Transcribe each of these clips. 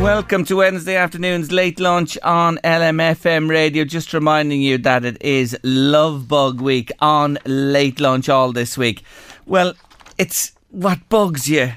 Welcome to Wednesday afternoon's late lunch on LMFM radio. Just reminding you that it is Love Bug Week on late lunch all this week. Well, it's what bugs you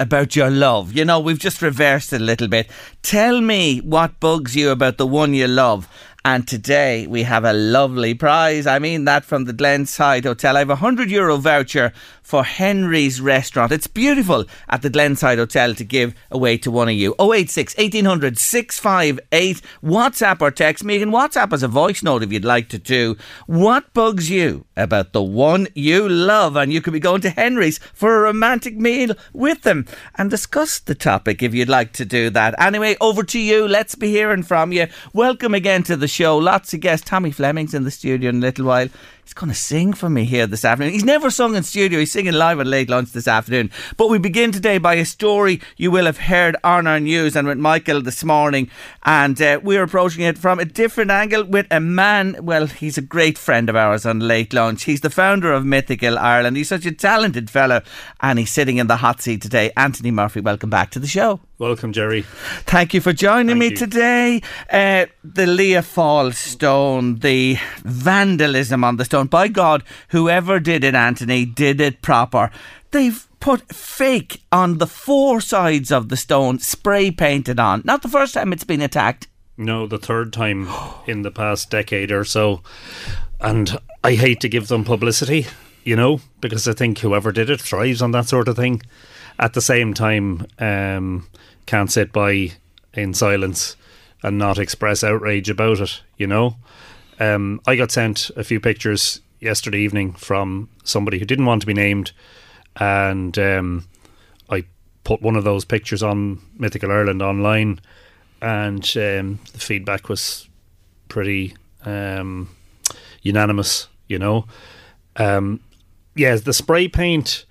about your love. You know, we've just reversed it a little bit. Tell me what bugs you about the one you love. And today we have a lovely prize. I mean that from the Glenside Hotel. I have a hundred euro voucher for Henry's Restaurant. It's beautiful at the Glenside Hotel to give away to one of you. 086 1800 658. WhatsApp or text me. Can WhatsApp as a voice note if you'd like to do. What bugs you about the one you love? And you could be going to Henry's for a romantic meal with them and discuss the topic if you'd like to do that. Anyway, over to you. Let's be hearing from you. Welcome again to the. Lots of guests. Tommy Fleming's in the studio in a little while. He's going to sing for me here this afternoon. He's never sung in studio. He's singing live at late lunch this afternoon. But we begin today by a story you will have heard on our news and with Michael this morning. And uh, we're approaching it from a different angle with a man. Well, he's a great friend of ours on late lunch. He's the founder of Mythical Ireland. He's such a talented fellow, and he's sitting in the hot seat today. Anthony Murphy, welcome back to the show. Welcome, Gerry. Thank you for joining Thank me you. today. Uh, the Lia Fáil stone, the vandalism on the stone. By God, whoever did it, Anthony, did it proper. They've put fake on the four sides of the stone, spray painted on. Not the first time it's been attacked. No, the third time in the past decade or so. And I hate to give them publicity, you know, because I think whoever did it thrives on that sort of thing. At the same time, um, can't sit by in silence and not express outrage about it, you know. Um, I got sent a few pictures yesterday evening from somebody who didn't want to be named, and um, I put one of those pictures on Mythical Ireland online, and um, the feedback was pretty um, unanimous. You know, um, yeah, the spray paint.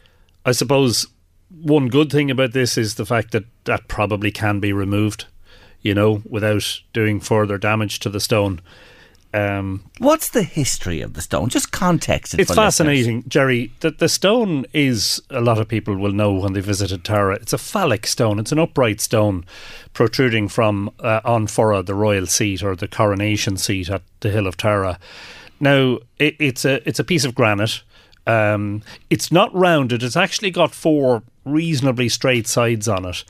I suppose one good thing about this is the fact that that probably can be removed. You know, without doing further damage to the stone. Um, What's the history of the stone? Just context it it's for listeners. fascinating, Gerry. The, the stone is, a lot of people will know when they visited Tara, it's a phallic stone. It's an upright stone protruding from uh, An Forradh, the royal seat or the coronation seat at the hill of Tara. Now, it, it's, a, it's a piece of granite. Um, it's not rounded, it's actually got four reasonably straight sides on it.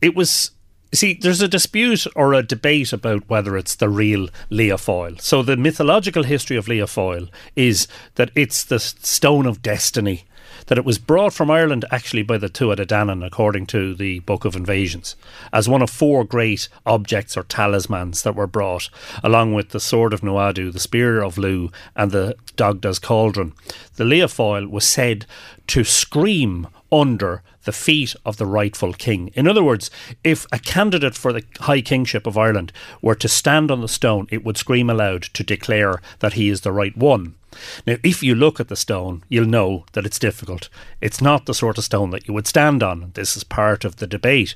It was See, there's a dispute or a debate about whether it's the real Lia Fáil. So the mythological history of Lia Fáil is that it's the stone of destiny. That it was brought from Ireland actually by the Tuatha De Danann, according to the Book of Invasions, as one of four great objects or talismans that were brought, along with the Sword of Nuadu, the Spear of Lugh, and the Dagda's Cauldron. The Lia Fáil was said to scream under the feet of the rightful king. In other words, if a candidate for the high kingship of Ireland were to stand on the stone, it would scream aloud to declare that he is the right one. Now, if you look at the stone, you'll know that it's difficult. It's not the sort of stone that you would stand on. This is part of the debate.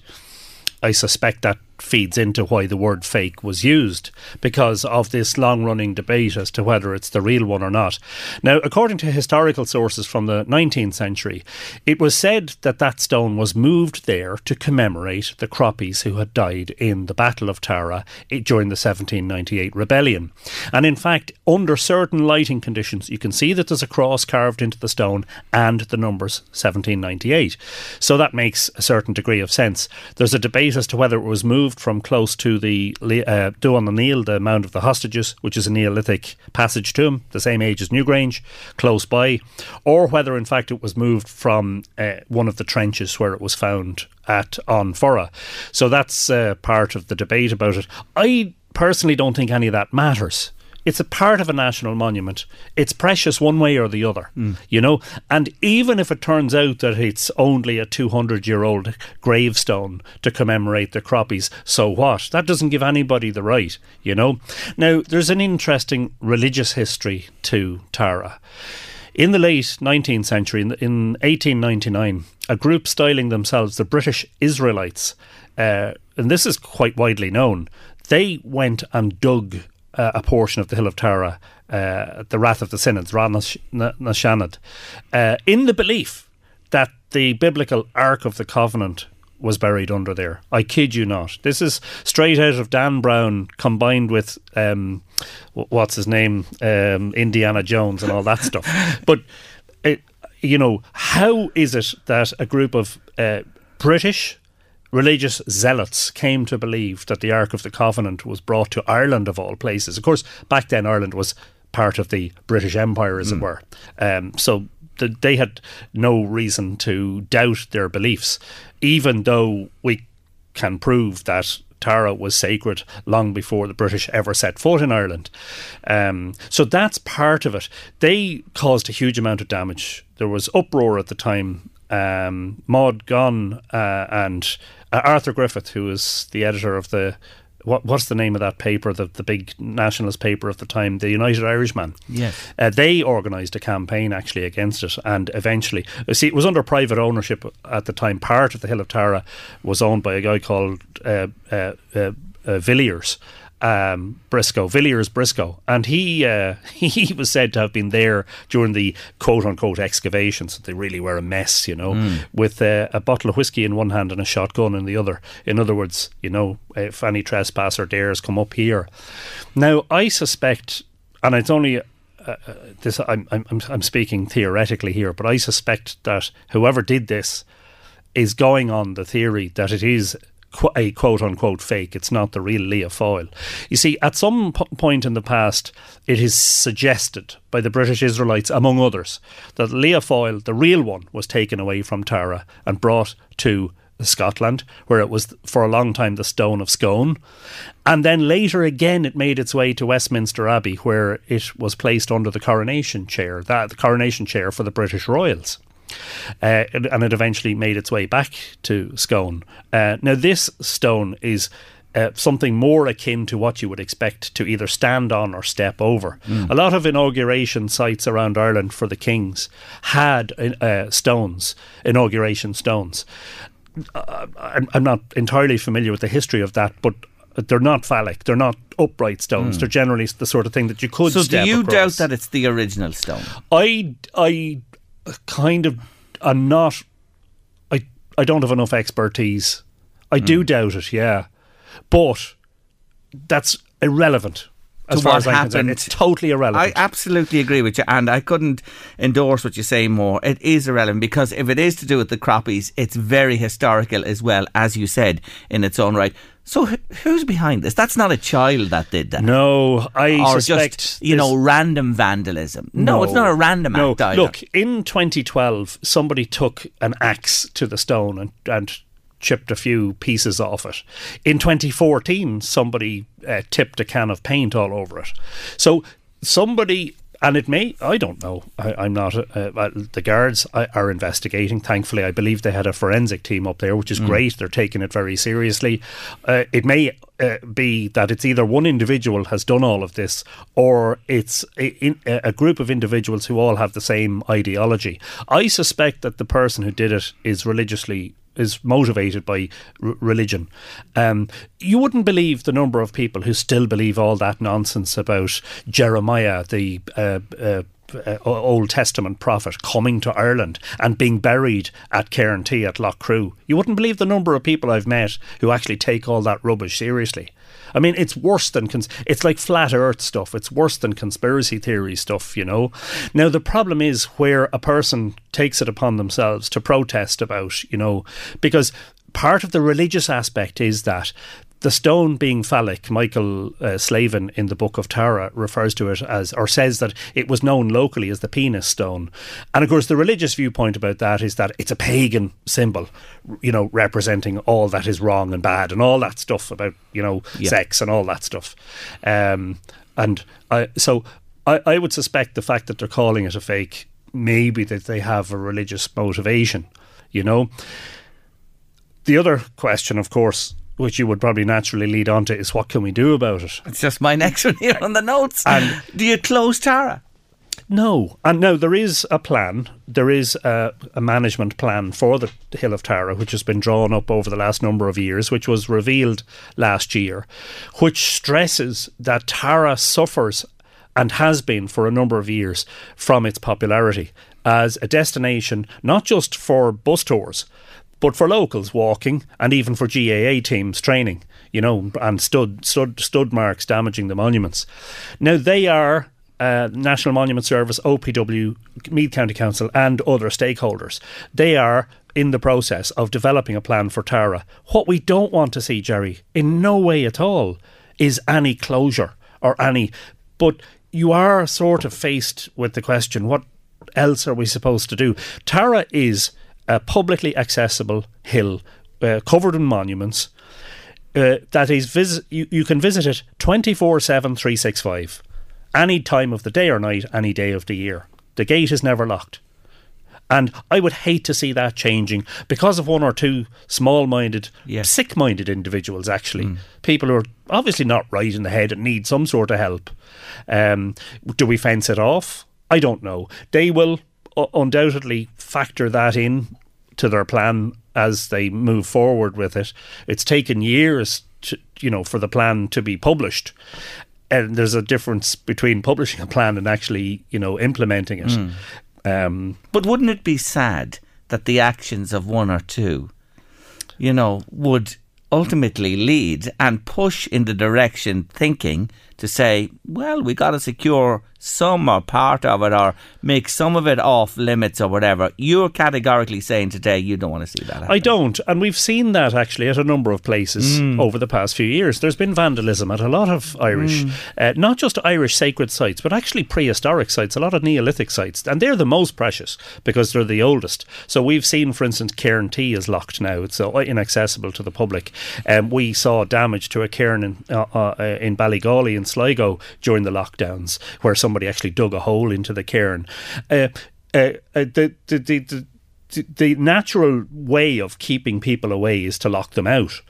I suspect that feeds into why the word fake was used because of this long running debate as to whether it's the real one or not. Now, according to historical sources from the 19th century, it was said that that stone was moved there to commemorate the Croppies who had died in the Battle of Tara eh, during the 1798 rebellion. And in fact, under certain lighting conditions, you can see that there's a cross carved into the stone and the numbers 1798. So that makes a certain degree of sense. There's a debate as to whether it was moved moved from close to the uh, Duan Neil, the Mound of the Hostages, which is a Neolithic passage tomb, the same age as Newgrange, close by, or whether in fact it was moved from uh, one of the trenches where it was found at An Forradh. So that's uh, part of the debate about it. I personally don't think any of that matters it's a part of a national monument. It's precious one way or the other, mm. you know. And even if it turns out that it's only a 200 year old gravestone to commemorate the Croppies, so what? That doesn't give anybody the right, you know. Now, there's an interesting religious history to Tara. In the late 19th century, in, in 1899, a group styling themselves the British Israelites, uh, and this is quite widely known, they went and dug uh, a portion of the Hill of Tara, uh, the Rath of the Synods, Rashanad, uh, in the belief that the biblical Ark of the Covenant was buried under there. I kid you not. This is straight out of Dan Brown combined with um, what's his name, um, Indiana Jones, and all that stuff. But it, you know, how is it that a group of uh, British religious zealots came to believe that the Ark of the Covenant was brought to Ireland of all places. Of course, back then Ireland was part of the British Empire, as mm. it were. Um, so the, they had no reason to doubt their beliefs, even though we can prove that Tara was sacred long before the British ever set foot in Ireland. Um, so that's part of it. They caused a huge amount of damage. There was uproar at the time. Um, Maud Gonne uh, and uh, Arthur Griffith, who was the editor of the what, what's the name of that paper, the, the big nationalist paper of the time, the United Irishman? Yes. Uh, they organised a campaign actually against it, and eventually, uh, see, it was under private ownership at the time. Part of the Hill of Tara was owned by a guy called uh, uh, uh, uh Villiers um, Briscoe, Villiers Briscoe, and he uh, he was said to have been there during the quote unquote excavations. They really were a mess, you know, mm. with uh, a bottle of whiskey in one hand and a shotgun in the other. In other words, you know, if any trespasser dares come up here. Now, I suspect, and it's only. Uh, uh this I'm, I'm I'm speaking theoretically here, but I suspect that whoever did this is going on the theory that it is a quote unquote fake. It's not the real Lia Fáil. You see, at some point in the past, it is suggested by the British Israelites, among others, that Lia Fáil, the real one, was taken away from Tara and brought to Scotland, where it was for a long time the Stone of Scone. And then later again, it made its way to Westminster Abbey, where it was placed under the coronation chair, that the coronation chair for the British royals. Uh, and it eventually made its way back to Scone. Uh, now, this stone is uh, something more akin to what you would expect to either stand on or step over. Mm. A lot of inauguration sites around Ireland for the kings had uh, stones, inauguration stones. Uh, I'm, I'm not entirely familiar with the history of that, but they're not phallic. They're not upright stones. Mm. They're generally the sort of thing that you could. So, do you across. doubt that it's the original stone? I, I kind of I'm not. I I don't have enough expertise. I mm. do doubt it, yeah, but that's irrelevant. As far as I'm concerned, it's totally irrelevant. I absolutely agree with you, and I couldn't endorse what you say more. It is irrelevant because if it is to do with the Croppies, it's very historical as well, as you said in its own right. So who's behind this? That's not a child that did that. No, I or suspect just you know random vandalism. No, no, it's not a random no. act. Either. Look, in 2012, somebody took an axe to the stone and, and chipped a few pieces off it. In 2014, somebody uh, tipped a can of paint all over it. So somebody and it may I don't know. I, am not uh, uh, the guards are investigating. Thankfully I believe they had a forensic team up there which is mm. great. They're taking it very seriously. Uh, it may uh, be that it's either one individual has done all of this or it's a, in, a group of individuals who all have the same ideology. I suspect that the person who did it is religiously is motivated by r- religion. Um, you wouldn't believe the number of people who still believe all that nonsense about Jeremiah, the uh, uh, uh, Old Testament prophet coming to Ireland and being buried at Cairn T at Loughcrew. You wouldn't believe the number of people I've met who actually take all that rubbish seriously. I mean, it's worse than cons- it's like flat Earth stuff. It's worse than conspiracy theory stuff, you know. Now the problem is where a person takes it upon themselves to protest about, you know, because part of the religious aspect is that the stone being phallic, Michael uh, Slavin in the Book of Tara refers to it as, or says that it was known locally as the penis stone. And of course, the religious viewpoint about that is that it's a pagan symbol, you know, representing all that is wrong and bad and all that stuff about, you know, yeah. sex and all that stuff. Um, and I, so I, I would suspect the fact that they're calling it a fake, maybe that they have a religious motivation, you know. The other question, of course, which you would probably naturally lead on to, is what can we do about it? It's just my next one here on the notes. And do you close Tara? No, and no, there is a plan. There is a, a, management plan for the Hill of Tara, which has been drawn up over the last number of years, which was revealed last year, which stresses that Tara suffers and has been for a number of years from its popularity as a destination not just for bus tours, but for locals walking and even for GAA teams training, you know, and stud stud stud marks damaging the monuments. Now they are uh, National Monument Service, OPW, Meath County Council, and other stakeholders. They are in the process of developing a plan for Tara. What we don't want to see, Gerry, in no way at all, is any closure or any. But you are sort of faced with the question: what else are we supposed to do? Tara is a publicly accessible hill uh, covered in monuments. Uh, that is, vis- you, you can visit it 24 7, 365. Any time of the day or night, any day of the year. The gate is never locked. And I would hate to see that changing because of one or two small minded, yes. sick minded individuals, actually. Mm. People who are obviously not right in the head and need some sort of help. Um, do we fence it off? I don't know. They will undoubtedly factor that in to their plan as they move forward with it. It's taken years, to, you know, for the plan to be published, and there's a difference between publishing a plan and actually, you know, implementing it. Mm. Um, but wouldn't it be sad that the actions of one or two, you know, would ultimately lead and push in the direction thinking to say, well, we got to secure some or part of it or make some of it off limits or whatever. You're categorically saying today you don't want to see that. Happen. I don't. And we've seen that actually at a number of places mm. over the past few years. There's been vandalism at a lot of Irish, mm. uh, not just Irish sacred sites, but actually prehistoric sites, a lot of Neolithic sites. And they're the most precious because they're the oldest. So we've seen, for instance, Cairn T is locked now. It's uh, inaccessible to the public. Um, we saw damage to a cairn in, uh, uh, in Ballygawley in Sligo during the lockdowns where somebody actually dug a hole into the cairn. Uh, uh, uh the, the, the, the natural way of keeping people away is to lock them out.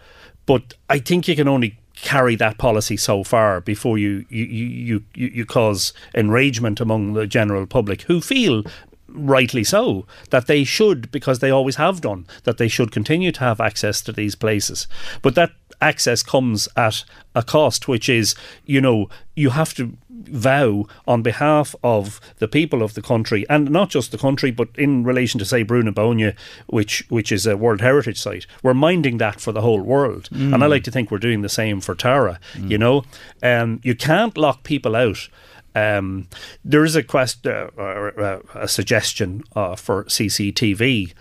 But I think you can only carry that policy so far before you you, you, you, you cause enragement among the general public who feel rightly so, that they should, because they always have done, that they should continue to have access to these places. But that access comes at a cost, which is, you know, you have to vow on behalf of the people of the country, and not just the country, but in relation to, say, Brú na which which is a World Heritage Site. We're minding that for the whole world, mm. and I like to think we're doing the same for Tara. Mm. You know, um, you can't lock people out um, there is a quest, uh, uh, a suggestion uh, for CCTV,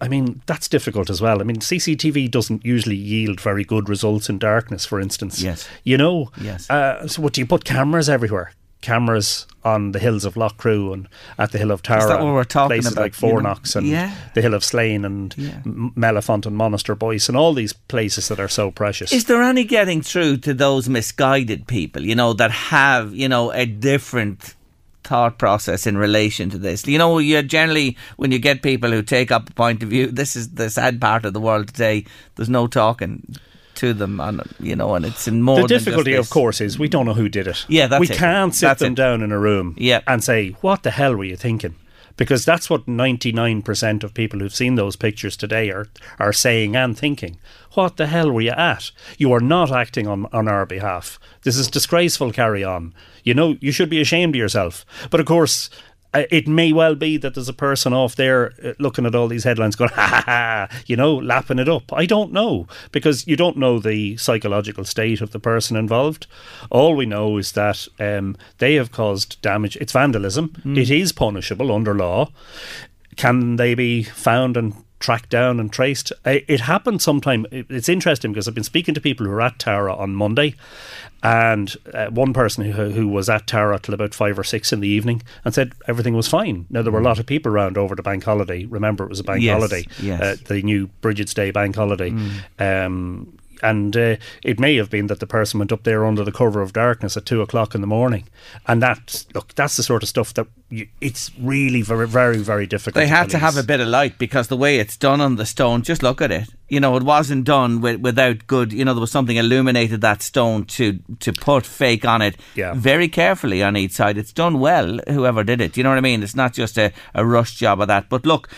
I mean that's difficult as well. I mean CCTV doesn't usually yield very good results in darkness, for instance. Yes, you know. Yes. Uh, so what do you put cameras everywhere? cameras on the hills of Loughcrew and at the hill of Tara. Is that what we're talking places about? like Fourknocks you know? and yeah. the hill of Slane and yeah. Mellifont and Monasterboice and all these places that are so precious. Is there any getting through to those misguided people, you know, that have, you know, a different thought process in relation to this. You know, you generally when you get people who take up a point of view, this is the sad part of the world today. There's no talking to them, and you know, and it's in more. The difficulty, of course, is we don't know who did it. Yeah, we it. can't sit that's them it. down in a room. Yeah. and say, "What the hell were you thinking?" because that's what 99% of people who've seen those pictures today are, are saying and thinking. What the hell were you at? You are not acting on, on our behalf. This is disgraceful, carry on. You know, you should be ashamed of yourself. But of course, uh, it may well be that there's a person off there uh, looking at all these headlines going, ha ha ha, you know, lapping it up. I don't know because you don't know the psychological state of the person involved. All we know is that um, they have caused damage. It's vandalism. Mm. It is punishable under law. Can they be found and tracked down and traced. It happened sometime. It's interesting because I've been speaking to people who were at Tara on Monday, and uh, one person who, who was at Tara till about five or six in the evening and said everything was fine. Now there were a lot of people around over the bank holiday. Remember, it was a bank yes, holiday, yes. Uh, the new Bridget's Day bank holiday. Mm. Um, and uh, it may have been that the person went up there under the cover of darkness at two o'clock in the morning, and that look, that's the sort of stuff that you, it's really very, very, very difficult. They to had police. to have a bit of light because the way it's done on the stone, just look at it. You know, it wasn't done with, without good. You know, there was something illuminated that stone to to put fake on it. Yeah. very carefully on each side. It's done well. Whoever did it, you know what I mean. It's not just a, a rush job of that. But look,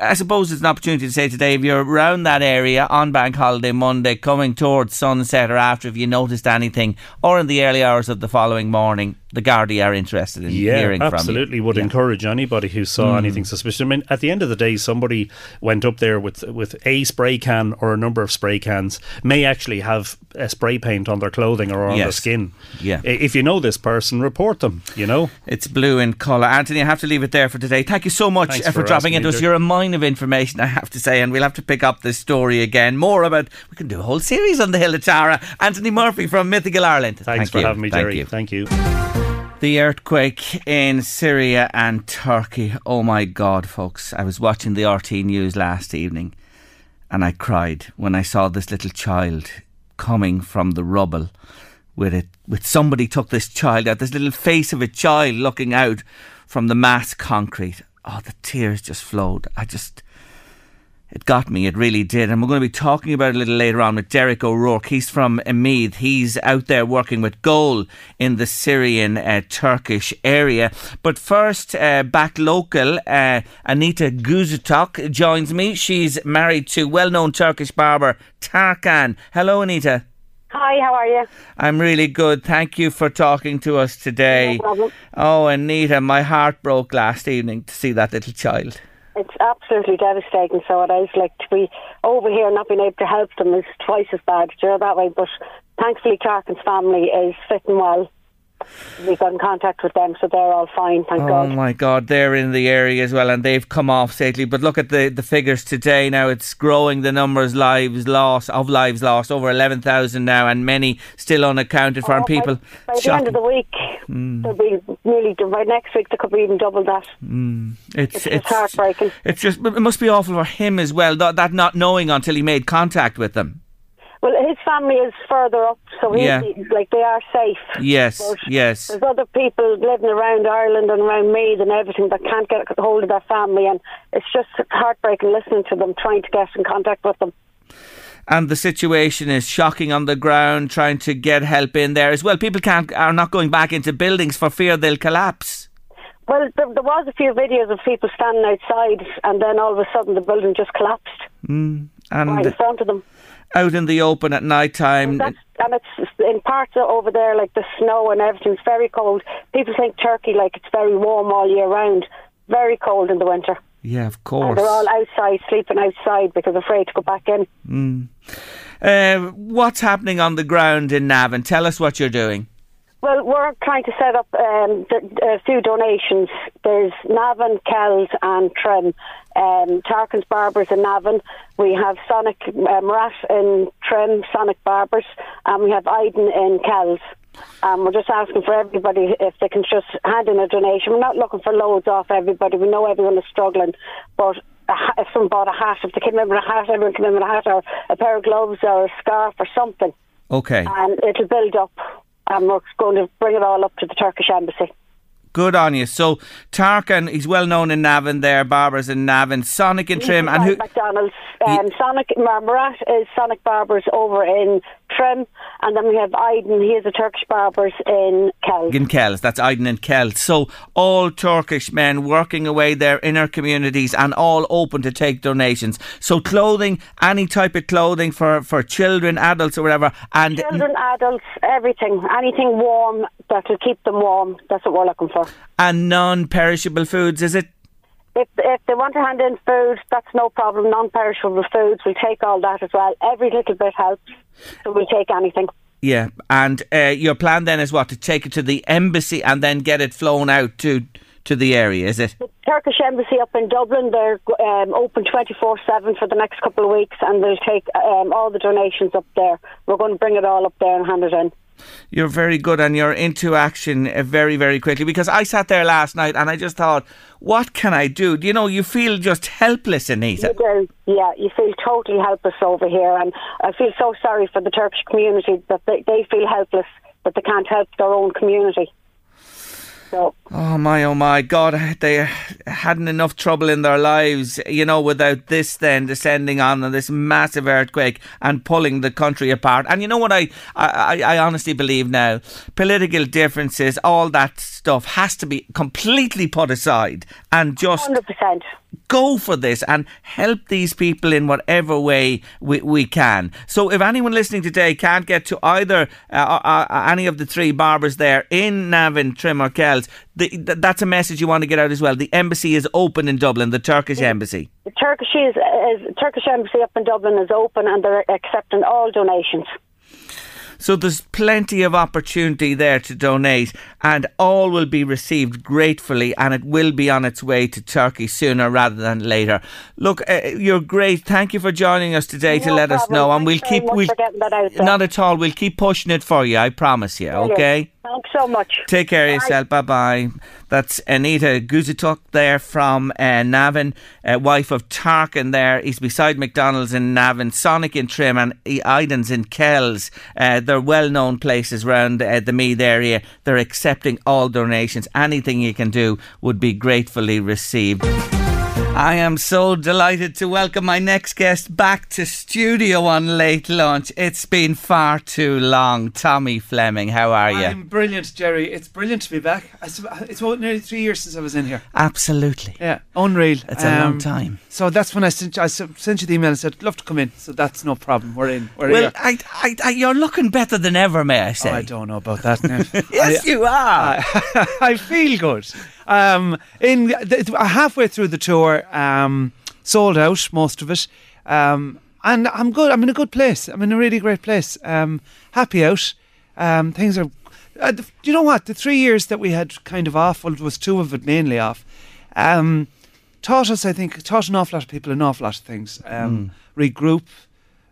I suppose it's an opportunity to say today, if you're around that area on Bank Holiday Monday, coming towards sunset or after, if you noticed anything, or in the early hours of the following morning, the Gardaí are interested in yeah, hearing from you. absolutely. Would Yeah. encourage anybody who saw Mm. anything suspicious. I mean, at the end of the day, somebody went up there with with a spray can or a number of spray cans. May actually have a spray paint on their clothing or on their skin. Yeah. If you know this person, report them. You know. It's blue in colour. Anthony, I have to leave it there for today. Thank you so much Thanks uh, for, for dropping into us. You're a mine of information, I have to say, and we'll have to pick up this story again. More about, we can do a whole series on the Hill of Tara. Anthony Murphy from Mythical Ireland. Thanks Thank for you. having me, Thank Gerry. you. Thank you. The earthquake in Syria and Turkey. Oh my God, folks. I was watching the RT news last evening and I cried when I saw this little child coming from the rubble with it with somebody took this child out, this little face of a child looking out from the mass concrete. Oh, the tears just flowed. I just it got me, it really did. And we're going to be talking about it a little later on with Derek O'Rourke. He's from Emid. He's out there working with Goal in the Syrian uh, Turkish area. But first, uh, back local, uh, Anita Guzutok joins me. She's married to well known Turkish barber Tarkan. Hello, Anita. Hi, how are you? I'm really good. Thank you for talking to us today. No problem. Oh, Anita, my heart broke last evening to see that little child. It's absolutely devastating. So it is like to be over here and not being able to help them is twice as bad. Do you know that way? But thankfully, Tarkan's family is fit and well. We got in contact with them, so they're all fine. Thank Oh God. Oh my God, they're in the area as well, and they've come off safely. But look at the, the figures today. Now it's growing. The numbers lives lost of lives lost over eleven thousand now, and many still unaccounted for. Oh, and people by, by the shocking. end of the week, mm. there'll be nearly by next week there could be even double that. Mm. it's it's just heartbreaking. It's just it must be awful for him as well. That, that not knowing until he made contact with them. Well, his family is further up, so he's Yeah. like they are safe. Yes, But yes. There's other people living around Ireland and around Meath and everything that can't get hold of their family, and it's just heartbreaking listening to them trying to get in contact with them. And the situation is shocking on the ground. Trying to get help in there as well. People can't are not going back into buildings for fear they'll collapse. Well, there, there was a few videos of people standing outside, and then all of a sudden the building just collapsed mm, And right in front of them. Out in the open at night time. That's, and it's in parts over there, like the snow and everything's very cold. People think Turkey, like it's very warm all year round. Very cold in the winter. Yeah, of And course. they're all outside, sleeping outside because they're afraid to go back in. Uh, what's happening on the ground in Navan? Tell us what you're doing. Well, we're trying to set up um, a few donations. There's Navan, Kells, and Trim. Um, Tarkan's Barbers in Navan. We have Sonic uh, Murat in Trim, Sonic Barbers, and we have Iden in Kells. Um, we're just asking for everybody if they can just hand in a donation. We're not looking for loads off everybody. We know everyone is struggling, but ha- if someone bought a hat, if they came in with a hat, everyone came in with a hat or a pair of gloves or a scarf or something Okay. and it'll build up. And we're going to bring it all up to the Turkish embassy. Good on you. So Tarkan, he's well known in Navan there, Barbers in Navan, Sonic and Trim, and who? McDonald's. Um, Sonic Mar- Murat is Sonic Barbers over in Trim, and then we have Aiden. He is a Turkish barber in Kells. In Kells, that's Aiden and Kells. So all Turkish men working away there in our communities and all open to take donations. So clothing, any type of clothing for, for children, adults, or whatever, and Children, adults, everything, anything warm that will keep them warm. That's what we're looking for. and non-perishable foods. Is it? If, if they want to hand in food, that's no problem. Non-perishable foods, we'll take all that as well. Every little bit helps, so we'll take anything. Yeah, and uh, your plan then is what to take it to the embassy and then get it flown out to to the area. Is it? The Turkish embassy up in Dublin, they're um, open 24-7 for the next couple of weeks and they'll take um, all the donations up there. We're going to bring it all up there and hand it in. You're very good and you're into action uh, very, very quickly because I sat there last night and I just thought, what can I do? You know, you feel just helpless, Anita. You do, yeah. You feel totally helpless over here, and I feel so sorry for the Turkish community that they, they feel helpless that they can't help their own community. So Oh my, oh my God, they hadn't enough trouble in their lives, you know, without this then descending on and this massive earthquake and pulling the country apart. And you know what I, I, I honestly believe now? Political differences, all that stuff has to be completely put aside and just hundred percent. Go for this and help these people in whatever way we, we can. So, if anyone listening today can't get to either uh, uh, uh, any of the three barbers there in Navan, Trim, or Kells, the, th- that's a message you want to get out as well. The embassy is open in Dublin, the Turkish embassy. The Turkish is, is Turkish embassy up in Dublin is open, and they're accepting all donations. So there's plenty of opportunity there to donate, and all will be received gratefully, and it will be on its way to Turkey sooner rather than later. Look, uh, you're great. Thank you for joining us today to No let us know, and Thanks we'll keep we'll, not at all. We'll keep pushing it for you. I promise you. Brilliant. Okay. Thanks so much. Take care of yourself. Bye bye. That's Anita Guzituk there from uh, Navan, uh, wife of Tarkan there. He's beside McDonald's in Navan, Sonic in Trim, and Idens in Kells. Uh, they're well known places around uh, the Meath area. They're accepting all donations. Anything you can do would be gratefully received. I am so delighted to welcome my next guest back to studio on late lunch. It's been far too long. Tommy Fleming, how are you? I'm brilliant, Gerry. It's brilliant to be back. It's nearly three years since I was in here. Absolutely. Yeah, unreal. It's a long Um, time. So that's when I sent, I sent you the email and said, love to come in. So that's no problem. We're in. We're Well. I, I, I, you're looking better than ever, may I say? Oh, I don't know about that now. Yes, I, you are. I, I feel good. Um, in th- halfway through the tour, um, sold out most of it, um, and I'm good. I'm in a good place. I'm in a really great place. Um, happy out. Um, things are. Uh, th- you know what? The three years that we had kind of off, well, it was two of it mainly off. Um, taught us, I think, taught an awful lot of people an awful lot of things. Um, Regroup,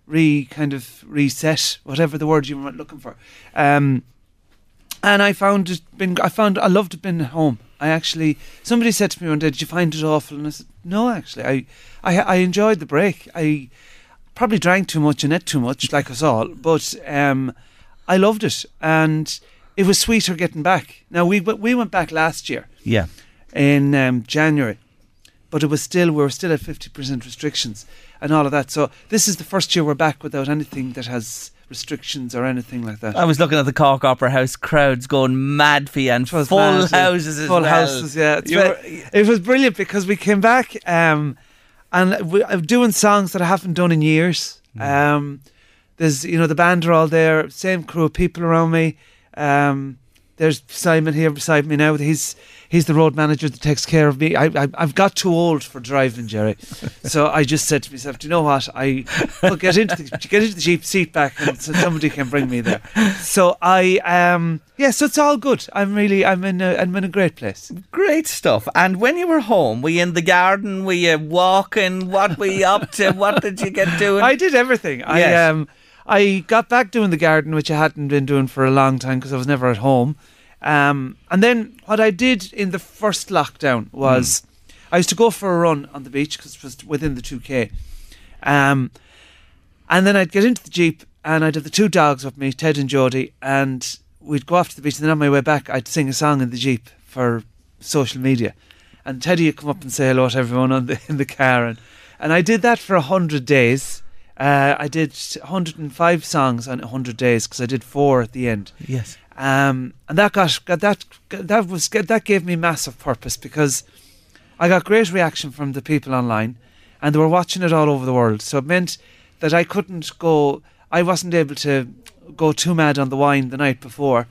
re kind of reset, whatever the word you were looking for. Um, and I found it been I found I loved being home. I actually somebody said to me one day, "Did you find it awful?" And I said, "No, actually, I I, I enjoyed the break. I probably drank too much and ate too much, like us all, but um, I loved it, and it was sweeter getting back. Now we we went back last year yeah. in um, January, but it was still we were still at fifty percent restrictions and all of that. So this is the first year we're back without anything that has restrictions or anything like that. I was looking at the Cork Opera House, crowds going mad for you, and It was full mad, houses as full well. houses, yeah. It's You were- it was brilliant because we came back um, and we, I'm doing songs that I haven't done in years. Mm. Um, there's you know the band are all there, same crew of people around me. Um, there's Simon here beside me now. He's he's the road manager that takes care of me. I, I I've got too old for driving, Gerry. so I just said to myself, do you know what? I will get into the, get into the jeep seat back, and so somebody can bring me there. So I um yeah, so it's all good. I'm really I'm in a, I'm in a great place. Great stuff. And when you were home, were you in the garden? Were you walking? What were you up to? What did you get doing? I did everything. I um I got back doing the garden, which I hadn't been doing for a long time because I was never at home. Um, and then what I did in the first lockdown was I used to go for a run on the beach because it was within the two k. Um, and then I'd get into the jeep and I'd have the two dogs with me, Ted and Jody, and we'd go off to the beach. And then on my way back, I'd sing a song in the jeep for social media. And Teddy would come up and say hello to everyone on the, in the car, and and I did that for a hundred days. Uh, I did 105 songs on 100 days because I did four at the end. Yes. Um, and that got, got that that was that gave me massive purpose because I got great reaction from the people online, and they were watching it all over the world. So it meant that I couldn't go. I wasn't able to go too mad on the wine the night before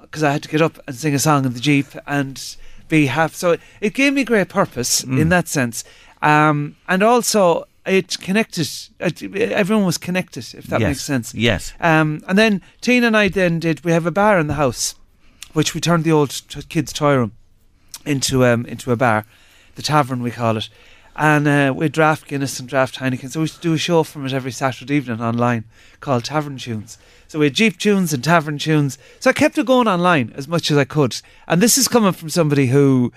because I had to get up and sing a song in the jeep and be half. So it gave me great purpose in that sense, um, and also it connected. Everyone was connected, if that Yes. makes sense. Yes. Um, and then Tina and I then did. We have a bar in the house, which we turned the old t- kids' toy room into um into a bar, the tavern we call it, and uh, we draft Guinness and draft Heineken. So we used to do a show from it every Saturday evening online called Tavern Tunes. So we had Jeep tunes and Tavern tunes. So I kept it going online as much as I could. And this is coming from somebody who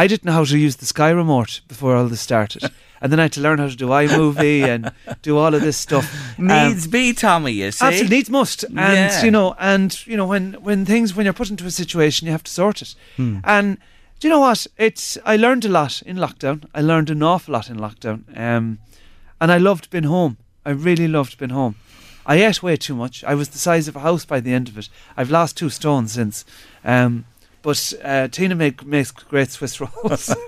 I didn't know how to use the Sky remote before all this started. And then I had to learn how to do iMovie and do all of this stuff. Um, Needs be, Tommy, you see. Absolutely needs must, and Yeah. you know, and you know, when when things when you're put into a situation, you have to sort it. Hmm. And do you know what? It's I learned a lot in lockdown. I learned an awful lot in lockdown, um, and I loved being home. I really loved being home. I ate way too much. I was the size of a house by the end of it. I've lost two stones since. Um, but uh, Tina make, makes great Swiss rolls.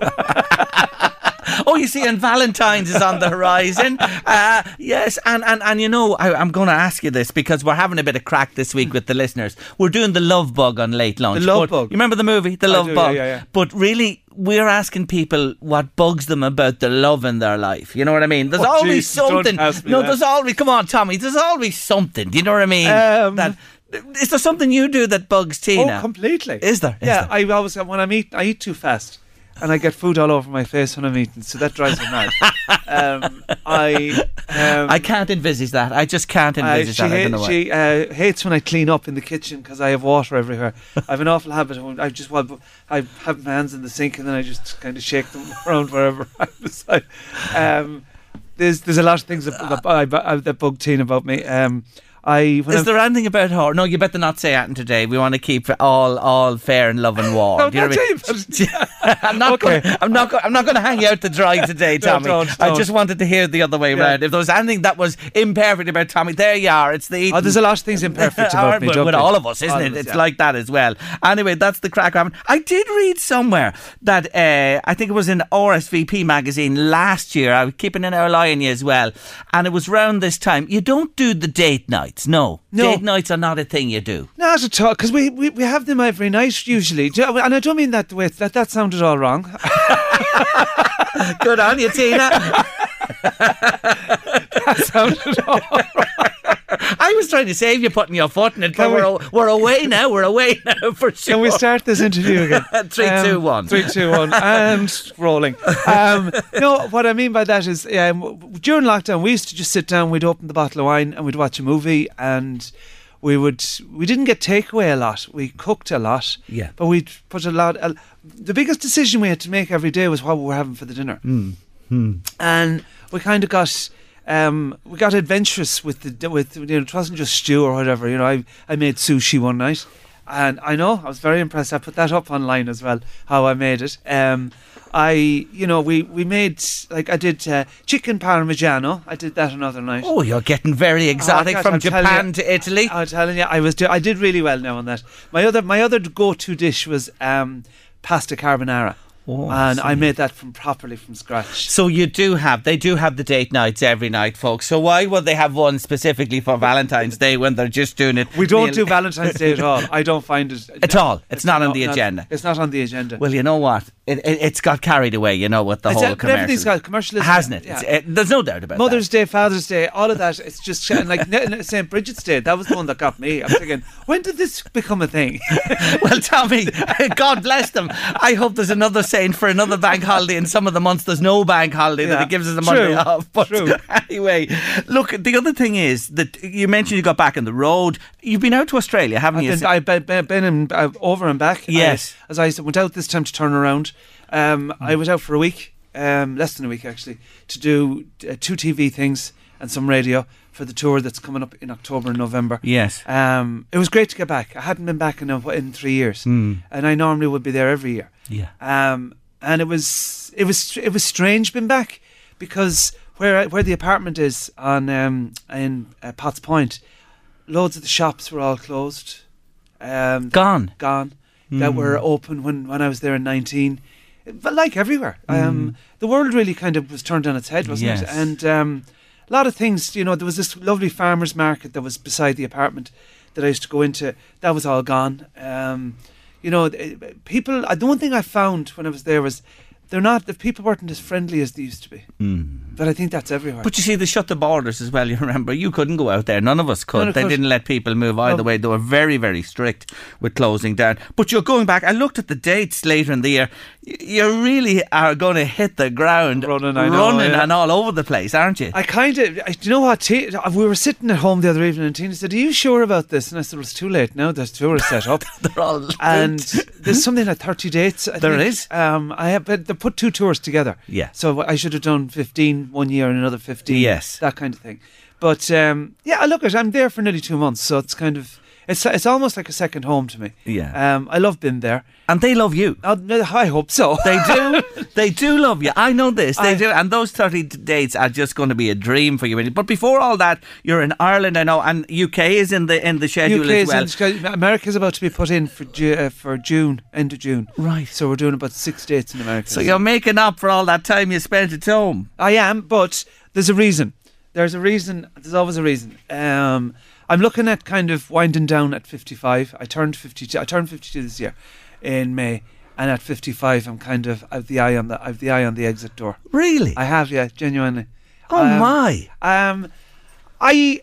Oh, you see, and Valentine's is on the horizon. Uh, yes, and, and, and you know, I, I'm going to ask you this because we're having a bit of crack this week with the listeners. We're doing the love bug on late lunch. The Love Bug? You remember the movie, The Love do, Bug? yeah, yeah. But really, we're asking people what bugs them about the love in their life. You know what I mean? There's Oh, always don't something. No, that. there's always. Come on, Tommy. There's always something. Do you know what I mean? Um, that is there something you do that bugs Tina? Oh, completely. Is there? Is yeah, there? I always when I'm eat, I eat too fast, and I get food all over my face when I'm eating, so that drives me mad. um, I um, I can't envisage that. I just can't I- envisage she that. I hate- don't know why. she uh, hates when I clean up in the kitchen because I have water everywhere. I have an awful habit. Of, I just want I have my hands in the sink and then I just kind of shake them around wherever I decide. Um, there's there's a lot of things that, that, I- I- that bug teen about me. Um, I Is I'm- there anything about her? No, you better not say that today. We want to keep it all all fair and love and war. No, Do you know what I mean? I'm not Okay. going. I'm not. Go, I'm not going to hang you out to dry today, No, Tommy. don't, I don't. just wanted to hear the other way Yeah. around. If there was anything that was imperfect about Tommy, there you are. It's the eating. Oh, there's a lot of things imperfect about me. with all of us, isn't All it? us, it's yeah. like that as well. Anyway, that's the crack. I did read somewhere that uh, I think it was in RSVP magazine last year. I was keeping an eye on you as well, and it was round this time. You don't do the date nights, no. No. Date nights are not a thing you do. Not at all, because we, we, we have them every night usually. And I don't mean that the way that that sounded all wrong. Good on you, Tina. that sounded all I was trying to save you putting your foot in it, but we- we're, we're away now. We're away now for sure. Can we start this interview again? Three, two, one. Three, two, one, and rolling. Um, no, what I mean by that is um, during lockdown, we used to just sit down, we'd open the bottle of wine, and we'd watch a movie, and we would. We didn't get takeaway a lot. We cooked a lot. Yeah. But we'd put a lot. A, the biggest decision we had to make every day was what we were having for the dinner, and we kind of got. Um, we got adventurous with the with you know it wasn't just stew or whatever you know I I made sushi one night. And I know I was very impressed. I put that up online as well how I made it. Um I you know we we made like I did uh, chicken parmigiano. I did that another night. Oh, you're getting very exotic God, from I'm Japan you. to Italy. I'm telling you I was do- I did really well now on that. My other my other go to dish was um pasta carbonara Oh, and I see. made that from properly from scratch So you do have, they do have the date nights every night, folks. So why would they have one specifically for Valentine's Day when they're just doing it? we don't do Valentine's Day at all I don't find it At all. It's not on the agenda. it's not on the agenda Well, you know what? It, it, it's got carried away, you know, what the It's whole a- commercial. everything's got commercial, isn't hasn't it? Yeah. it? There's no doubt about it. Mother's that. Day, Father's Day, all of that. It's just and like St. Bridget's Day. That was the one that got me. I'm thinking, when did this become a thing? well, Tommy, God bless them. I hope there's another saint for another bank holiday. In some of the months, there's no bank holiday that it gives us a True. Monday off. But True. anyway, look, the other thing is that you mentioned you got back on the road. You've been out to Australia, haven't I've you? been, I've been, in, uh, over and back. Yes. I, as I said, went out this time to turn around. Um, I was out for a week, um, less than a week actually, to do uh, two TV things and some radio for the tour that's coming up in October and November. yes. Um, it was great to get back. I hadn't been back in a, in three years, Hmm. and I normally would be there every year. Yeah. Um, and it was it was it was strange being back because where where the apartment is on um, in uh, Potts Point, loads of the shops were all closed, um, Gone. gone, that were open when, when I was there in nineteen. But like everywhere, um, the world really kind of was turned on its head, wasn't it? And um, a lot of things, you know, there was this lovely farmers market that was beside the apartment that I used to go into. That was all gone. Um, you know, people. uh, The one thing I found when I was there was they're not. The people weren't as friendly as they used to be. But I think that's everywhere. But you see, they shut the borders as well. You remember, you couldn't go out there. None of us could. Of they us. didn't let people move either No. way. They were very, very strict with closing down. But you're going back. I looked at the dates later in the year. You really are going to hit the ground Running, I know, running yeah. and all over the place, aren't you? I kind of, do you know what? T- we were sitting at home the other evening, and Tina said, "Are you sure about this?" And I said, "Well, it's too late now. The tour is set up." They're all and there's something like 30 dates. I There think. is? Um, I have, but they put two tours together. Yeah. So I should have done 15 one year and another 15. Yes. That kind of thing. But um, yeah, I look at. I'm there for nearly two months, so it's kind of, it's it's almost like a second home to me. Yeah. Um, I love being there. and they love you. I, I hope so. They do. they do love you. I know this. They I- do. And those 30 dates are just going to be a dream for you. But before all that, you're in Ireland, I know, and UK is in the in the schedule UK as is well. in Sky- America's about to be put in for Ju- uh, for June, end of June. Right. So we're doing about six dates in America. So you're making up for all that time you spent at home. I am, but there's a reason. There's a reason. There's always a reason. Um, I'm looking at kind of winding down at 55. I turned 52. I turned 52 this year in May, and at 55, I'm kind of I've the eye on the I've the eye on the exit door. Really? I have, yeah, genuinely. oh Um, my. Um, I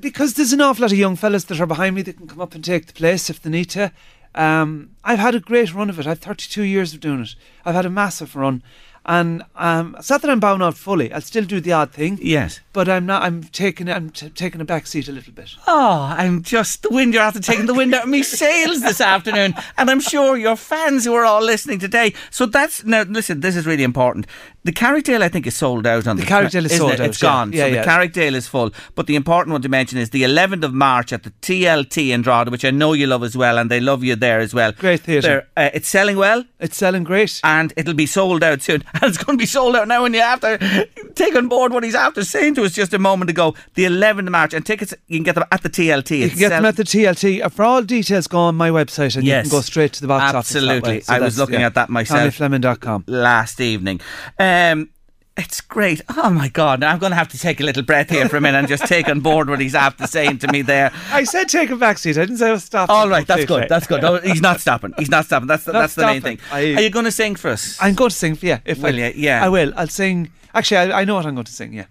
because there's an awful lot of young fellas that are behind me that can come up and take the place if they need to. Um, I've had a great run of it. I've 32 years of doing it. I've had a massive run, and um, it's not that I'm bound out fully. I'll still do the odd thing, Yes. but I'm not. I'm taking. I'm t- taking a back seat a little bit. Oh, I'm just the wind. You're after taking the wind out of me sails this afternoon, and I'm sure your fans who are all listening today. So that's now. Listen, this is really important. The Carrickdale, I think, is sold out on the, The Carrickdale is sold it? out, It's yeah. gone. Yeah, so yeah. the Carrickdale is full. But the important one to mention is the 11th of March at the TLT in Drogheda, which I know you love as well, and they love you there as well. Great theatre. Uh, it's selling well. It's selling great. and it'll be sold out soon. And it's going to be sold out now. And you have to take on board what he's after saying to us just a moment ago. The 11th of March, and tickets you can get them at the TLT. You can get them at the TLT. Uh, For all details, go on my website and Yes. you can go straight to the box Absolutely. office. that way. I was looking at that myself. TommyFleming.com. last evening. Um, it's great. Oh my God! Now I'm going to have to take a little breath here for a minute and just take on board what he's after saying to me there. I said take a back seat. I didn't say I was stopping. All right, that's good. That's good. No, he's not stopping. He's not stopping. That's the, Not that's the main thing. I- Are you going to sing for us? I'm going to sing. Yeah, if Will I, you? Yeah. I will. I'll sing. Actually, I, I know what I'm going to sing. Yeah,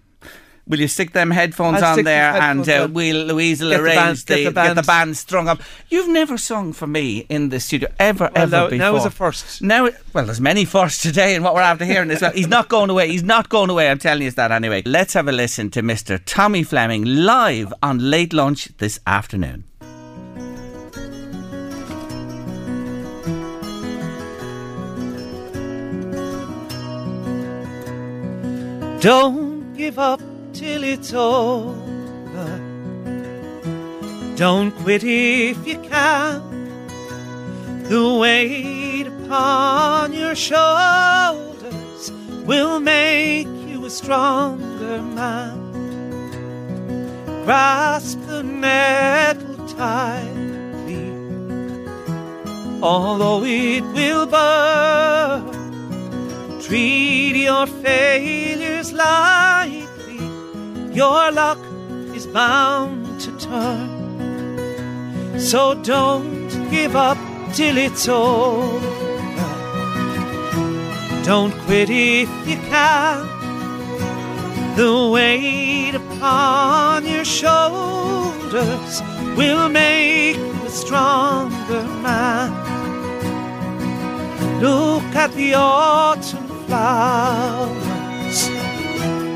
Will you stick them headphones I'll on stick the there headphones and uh, on. we'll Louise will Get the arrange band- get the get the band. band strung up. You've never sung for me in the studio ever Well, ever now- before. now is a first. Now, well, there's many firsts today, and what we're after hearing as well. He's not going away. He's not going away. I'm telling you that anyway. Let's have a listen to Mr. Tommy Fleming live on Late Lunch this afternoon. Don't give up till it's over. Don't quit if you can. The weight upon your shoulders will make you a stronger man. Grasp the nettle tightly, although it will burn. Treat your failures lightly. Your luck is bound to turn. So don't give up till it's over. Don't quit if you can. The weight upon your shoulders will make you a stronger man. Look at the autumn flowers,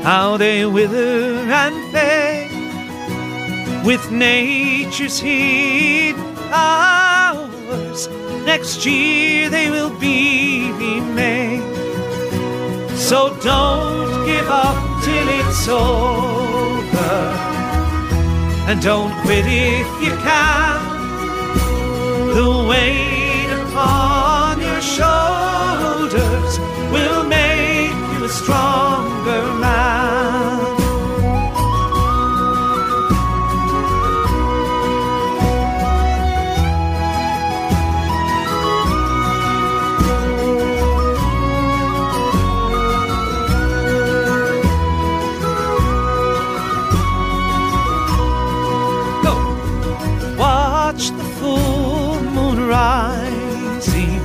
how they wither and fade with nature's hidden powers. Next year they will be remade. So don't give up till it's over, and don't quit if you can. The weight upon your shoulders will make stronger man. Go, watch the full moon rising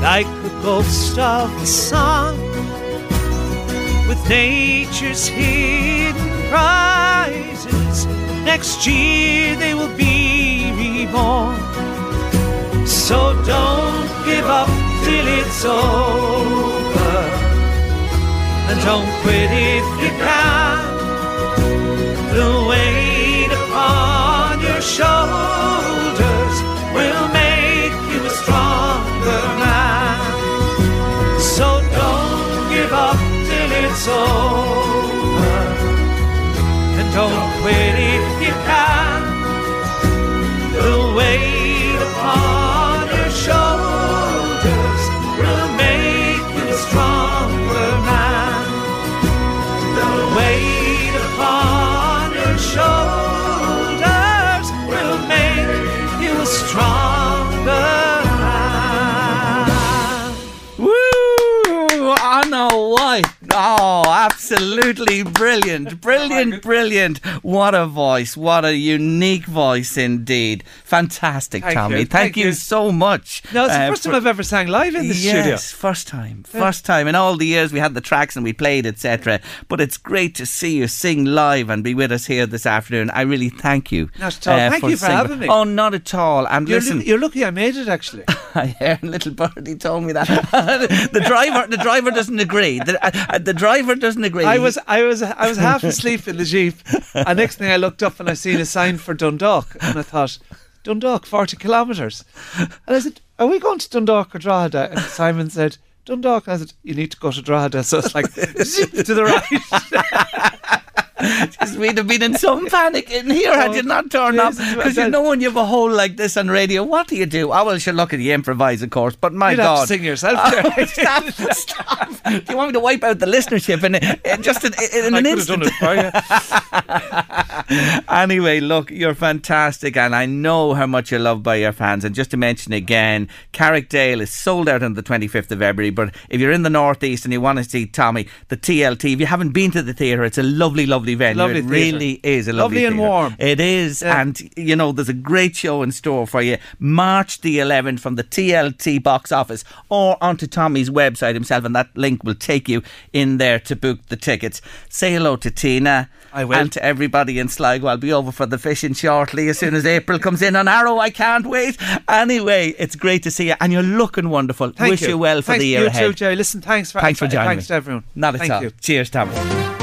like the ghost of the sun nature's hidden prizes. Next year they will be reborn. So don't give up till it's over. And don't quit if you can. The weight upon your shoulders will make it's over. And don't quit if you Oh, absolutely brilliant. Brilliant, brilliant. What a voice. What a unique voice indeed. Fantastic, Thank Tommy. you, Thank, thank you you. so much. No, it's the uh, first for- time I've ever sang live in the studio. yes, first time, first time in all the years we had the tracks and we played, etc. But it's great to see you sing live and be with us here this afternoon. I really thank you. uh, Not at all. Thank you for singing. having me. Oh, not at all. And You're, listen, you're lucky I made it actually. yeah, little birdie told me that the driver, the driver doesn't agree. The, uh, the driver doesn't agree. I was I was I was half asleep in the jeep, and next thing I looked up and I seen a sign for Dundalk, and I thought, Dundalk, forty kilometres, and I said, Are we going to Dundalk or Drogheda? And Simon said. Dundalk, and I said, you need to go to Drogheda. So it's like zip to the right. We'd have been in some panic in here had you not turned up. Because you know when you have a hole like this on radio, what do you do? Oh, well, sure, look at you improvise, of course. But my You'd have God. to sing yourself there. stop, stop. Do you want me to wipe out the listenership in, in just in, in I an instant? it for you. anyway, look, you're fantastic, and I know how much you're loved by your fans. And just to mention again, Carrickdale is sold out on the 25th of February. But if you're in the northeast and you want to see Tommy, the TLT, if you haven't been to the theatre, it's a lovely, lovely venue. Lovely it theatre. really is a lovely, Lovely and theatre. warm. It is, Yeah. and you know, there's a great show in store for you. March the 11th from the TLT box office or onto Tommy's website himself, and that link will take you in there to book the tickets. Say hello to Tina. I will. And to everybody in Sligo. I'll be over for the fishing shortly as soon as April comes in on Arrow. I can't wait. Anyway, it's great to see you, and you're looking wonderful. Thank Wish you, well for Thanks the year you ahead. too, Jay. Listen, thanks for Thanks for joining Thanks me. to everyone. Not at Thank all. you. Cheers, Tommy.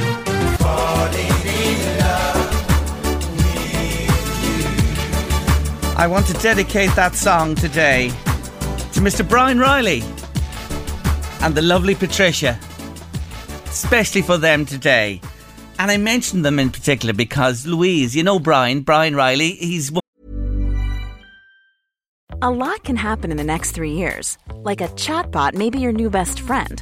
I want to dedicate that song today to Mr. Brian Riley and the lovely Patricia, especially for them today. And I mentioned them in particular because Louise, you know Brian, Brian Riley, he's A lot can happen in the next three years. Like a chatbot may be your new best friend.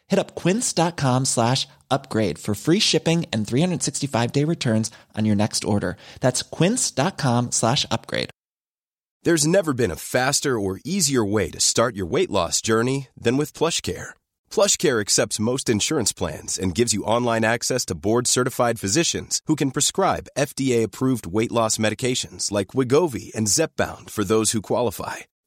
Hit up quince.com slash upgrade for free shipping and 365 day returns on your next order. That's quince.com slash upgrade. There's never been a faster or easier way to start your weight loss journey than with PlushCare. PlushCare accepts most insurance plans and gives you online access to board-certified physicians who can prescribe FDA-approved weight loss medications like Wegovy and Zepbound for those who qualify.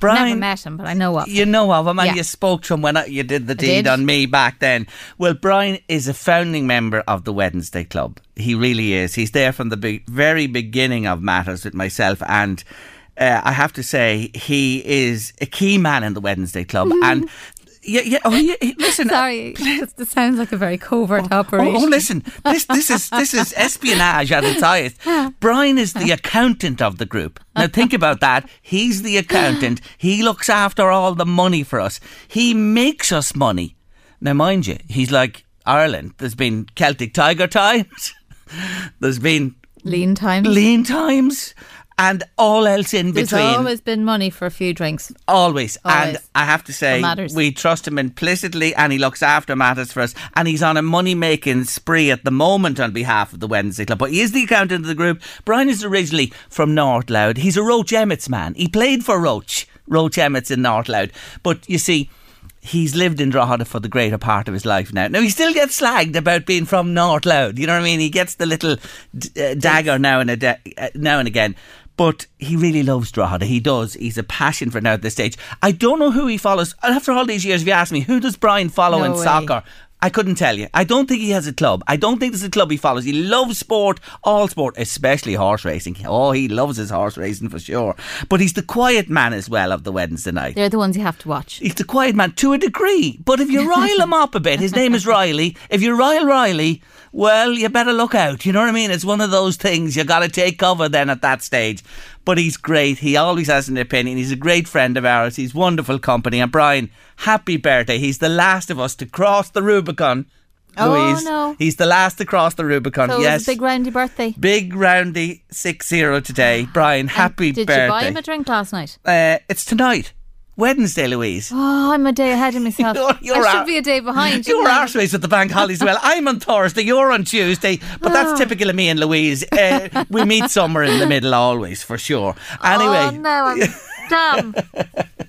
Brian, Never met him, but I know of. You know of him, and Yeah. you spoke to him when I, you did the deed did. on me back then. Well, Brian is a founding member of the Wednesday Club. He really is. He's there from the be- very beginning of matters with myself, and uh, I have to say he is a key man in the Wednesday Club. and yeah, yeah. Oh, yeah, eh, listen. Uh, Sorry, this, sounds like a very covert operation. Oh, oh, oh listen! This this is this is espionage at its highest. Brian is the accountant of the group. Now think about that. He's the accountant. He looks after all the money for us. He makes us money. Now, mind you, he's like Ireland. There's been Celtic Tiger times. There's been Lean times. lean times. And all else in There's between. There's always been money for a few drinks. Always. And I have to say, we trust him implicitly and he looks after matters for us. And he's on a money making spree at the moment on behalf of the Wednesday Club. But he is the accountant of the group. Brian is originally from North Louth. He's a Roche Emmets man. He played for Roche, Roche Emmets in North Louth. But you see, he's lived in Drogheda for the greater part of his life now. Now, he still gets slagged about being from North Louth. You know what I mean? He gets the little d- uh, dagger now and, a da- uh, now and again. But he really loves Drogheda. He does. He's a passion for now at this stage. I don't know who he follows. After all these years, if you ask me, who does Brian follow No in way. soccer? I couldn't tell you. I don't think he has a club. I don't think there's a club he follows. He loves sport, all sport, especially horse racing. Oh, he loves his horse racing for sure. But he's the quiet man as well of the Wednesday night. They're the ones you have to watch. He's the quiet man to a degree. But if you rile him up a bit, his name is Riley. If you rile Riley, well, you better look out. You know what I mean? It's one of those things you got to take cover then at that stage. But he's great. He always has an opinion. He's a great friend of ours. He's wonderful company. And Brian, happy birthday. He's the last of us to cross the Rubicon. Oh, Louise. no. He's the last to cross the Rubicon. So yes. big roundy birthday. Big roundy 6 0 today. Brian, happy Did birthday. you buy him a drink last night? uh, it's tonight. Wednesday, Louise. Oh, I'm a day ahead of myself. You're- you're I should ar- be a day behind. You're arseways at the bank holidays. Well, I'm on Thursday, you're on Tuesday, but that's typical of me and Louise. Uh, we meet somewhere in the middle always, for sure. Anyway, Oh no, damn.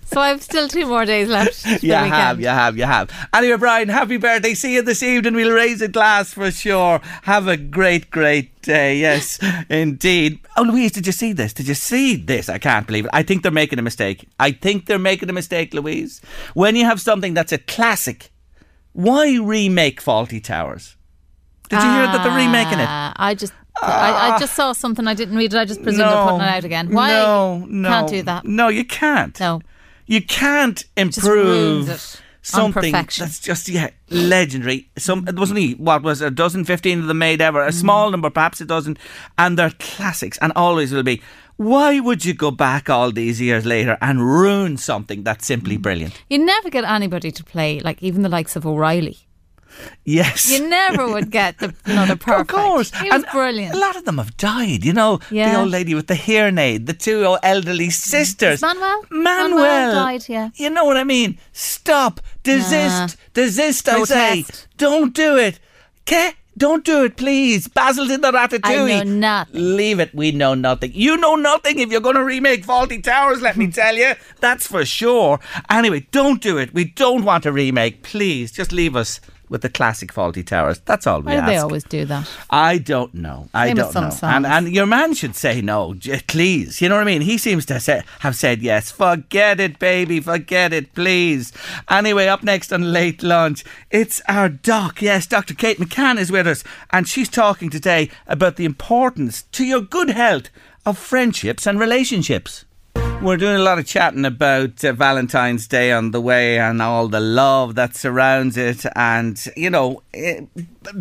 So I've still two more days left. you have, weekend. you have, you have. Anyway, Brian, happy birthday. See you this evening. We'll raise a glass for sure. Have a great, great day. Yes, indeed. Oh, Louise, did you see this? Did you see this? I can't believe it. I think they're making a mistake. I think they're making a mistake, Louise. When you have something that's a classic, why remake Fawlty Towers? Did you hear that they're remaking it? Ah, I just. I, I just saw something. I didn't read it. I just presumed they're putting it out again. Why? No, no. Can't do that. No, you can't. No. You can't improve something that's just yeah legendary. Some it wasn't he what was it, a dozen, fifteen of them made ever, a small Mm. number, perhaps a dozen, and they're classics and always will be. Why would you go back all these years later and ruin something that's simply Mm. brilliant? You never get anybody to play like even the likes of O'Reilly. Yes. You never would get the know perfect. Of course. he was And brilliant. A lot of them have died, you know. The old lady with the hearing aid, the two old elderly sisters. Manuel? Manuel. Manuel died, yeah. You know what I mean? Stop. Desist. Desist, I say. Don't do it. Okay? Don't do it, please. Basil did the ratatouille. I know nothing. Leave it. We know nothing. You know nothing if you're going to remake Fawlty Towers, let me tell you. That's for sure. Anyway, don't do it. We don't want a remake. Please, just leave us with the classic Fawlty Towers. That's all we Why do ask. they always do that? I don't know. I Same don't some know. And and your man should say no, please. You know what I mean? He seems to say, have said yes. Forget it, baby. Forget it, please. Anyway, up next on late lunch, it's our doc. Yes, Dr. Kate McCann is with us, and she's talking today about the importance to your good health of friendships and relationships. We're doing a lot of chatting about uh, Valentine's Day on the way and all the love that surrounds it. And, you know, it,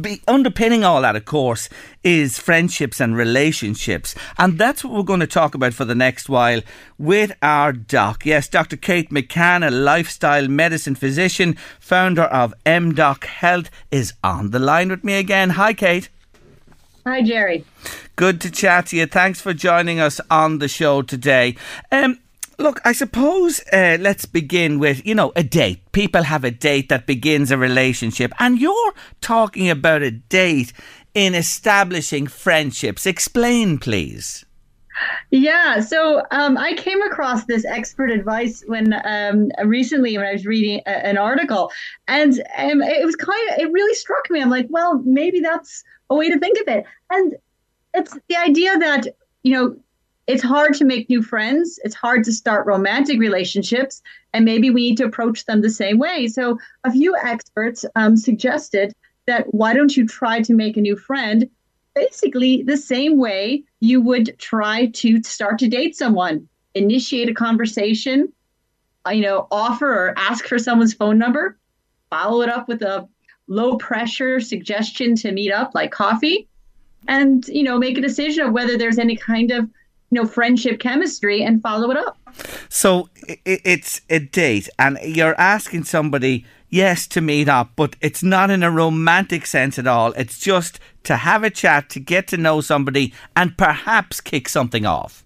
be, underpinning all that, of course, is friendships and relationships. And that's what we're going to talk about for the next while with our doc. Yes, Dr. Kate McCann, a lifestyle medicine physician, founder of MDoc Health, is on the line with me again. Hi, Kate. Hi, Gerry. Good to chat to you. Thanks for joining us on the show today. Um, look, I suppose uh, let's begin with you know a date. People have a date that begins a relationship, and you're talking about a date in establishing friendships. Explain, please. Yeah, so um, I came across this expert advice when um, recently when I was reading a, an article, and um, it was kind of it really struck me. I'm like, well, maybe that's a way to think of it, and it's the idea that you know it's hard to make new friends. It's hard to start romantic relationships, and maybe we need to approach them the same way. So, a few experts um, suggested that why don't you try to make a new friend basically the same way you would try to start to date someone, initiate a conversation, uh, you know, offer or ask for someone's phone number, follow it up with a low pressure suggestion to meet up like coffee and you know make a decision of whether there's any kind of you know friendship chemistry and follow it up. So it's a date and you're asking somebody yes to meet up but it's not in a romantic sense at all. It's just to have a chat to get to know somebody and perhaps kick something off.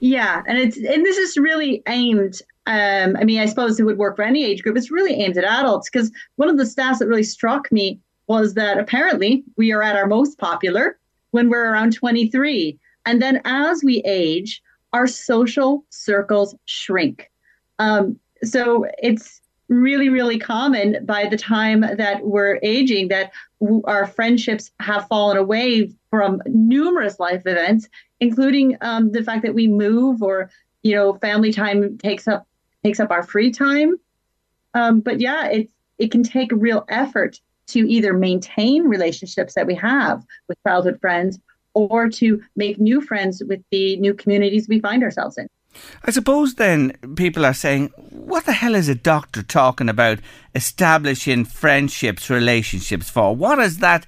Yeah and it's and this is really aimed um, I mean, I suppose it would work for any age group. It's really aimed at adults because one of the stats that really struck me was that apparently we are at our most popular when we're around 23. And then as we age, our social circles shrink. Um, so it's really, really common by the time that we're aging that w- our friendships have fallen away from numerous life events, including um, the fact that we move or, you know, family time takes up takes up our free time. Um, but yeah, it it can take real effort to either maintain relationships that we have with childhood friends or to make new friends with the new communities we find ourselves in. I suppose then people are saying, what the hell is a doctor talking about establishing friendships, relationships for? What is that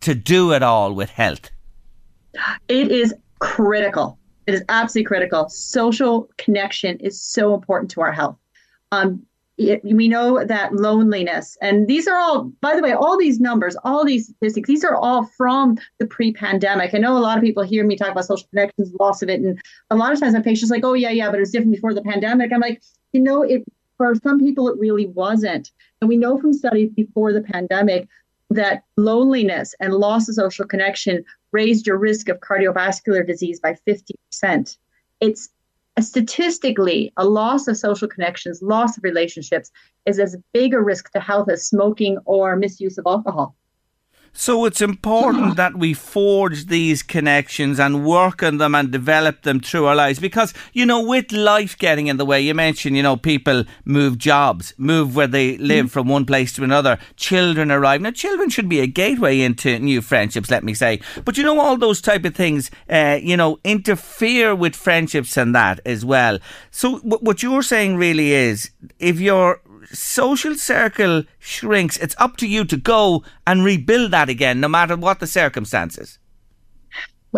to do at all with health? It is critical. It is absolutely critical. Social connection is so important to our health. Um, it, we know that loneliness, and these are all, by the way, all these numbers, all these statistics, these are all from the pre-pandemic. I know a lot of people hear me talk about social connections, loss of it, and a lot of times my patients like, oh yeah, yeah, but it was different before the pandemic. I'm like, you know, it for some people it really wasn't, and we know from studies before the pandemic that loneliness and loss of social connection raised your risk of cardiovascular disease by 50%. It's uh, statistically, a loss of social connections, loss of relationships is as big a risk to health as smoking or misuse of alcohol. So it's important that we forge these connections and work on them and develop them through our lives because, you know, with life getting in the way, you mentioned, you know, people move jobs, move where they live mm-hmm. from one place to another, children arrive. Now, children should be a gateway into new friendships, let me say. But, you know, all those type of things, uh, you know, interfere with friendships and that as well. So w- what you're saying really is if you're social circle shrinks, it's up to you to go and rebuild that again, no matter what the circumstances.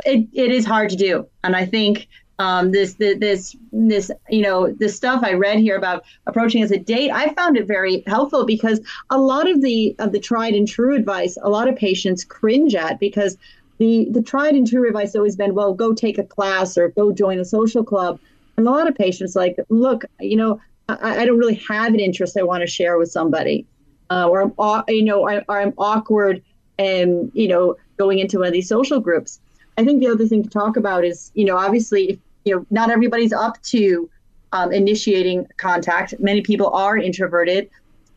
It, it is hard to do, and I think um, this, this this you know the stuff I read here about approaching as a date, I found it very helpful because a lot of the of the tried and true advice, a lot of patients cringe at because the the tried and true advice has always been, well, go take a class or go join a social club. And a lot of patients like, look, you know, I, I don't really have an interest I want to share with somebody, uh, or I'm you know or, or I'm awkward and you know going into one of these social groups. I think the other thing to talk about is you know obviously if you know not everybody's up to um, initiating contact. Many people are introverted.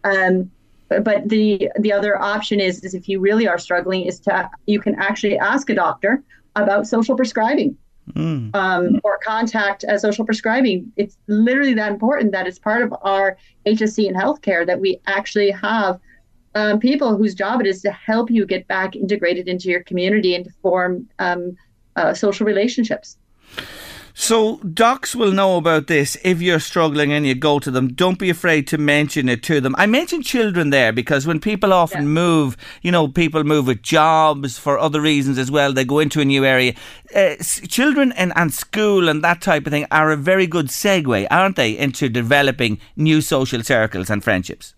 Um, but the the other option is is if you really are struggling is to you can actually ask a doctor about social prescribing mm. um, or contact a social prescribing. It's literally that important that it's part of our HSE in healthcare that we actually have um, people whose job it is to help you get back integrated into your community and to form um, uh, social relationships. So, docs will know about this if you're struggling and you go to them. Don't be afraid to mention it to them. I mentioned children there because when people often yeah. move, you know, people move with jobs for other reasons as well. They go into a new area. Uh, children and, and school and that type of thing are a very good segue, aren't they, into developing new social circles and friendships?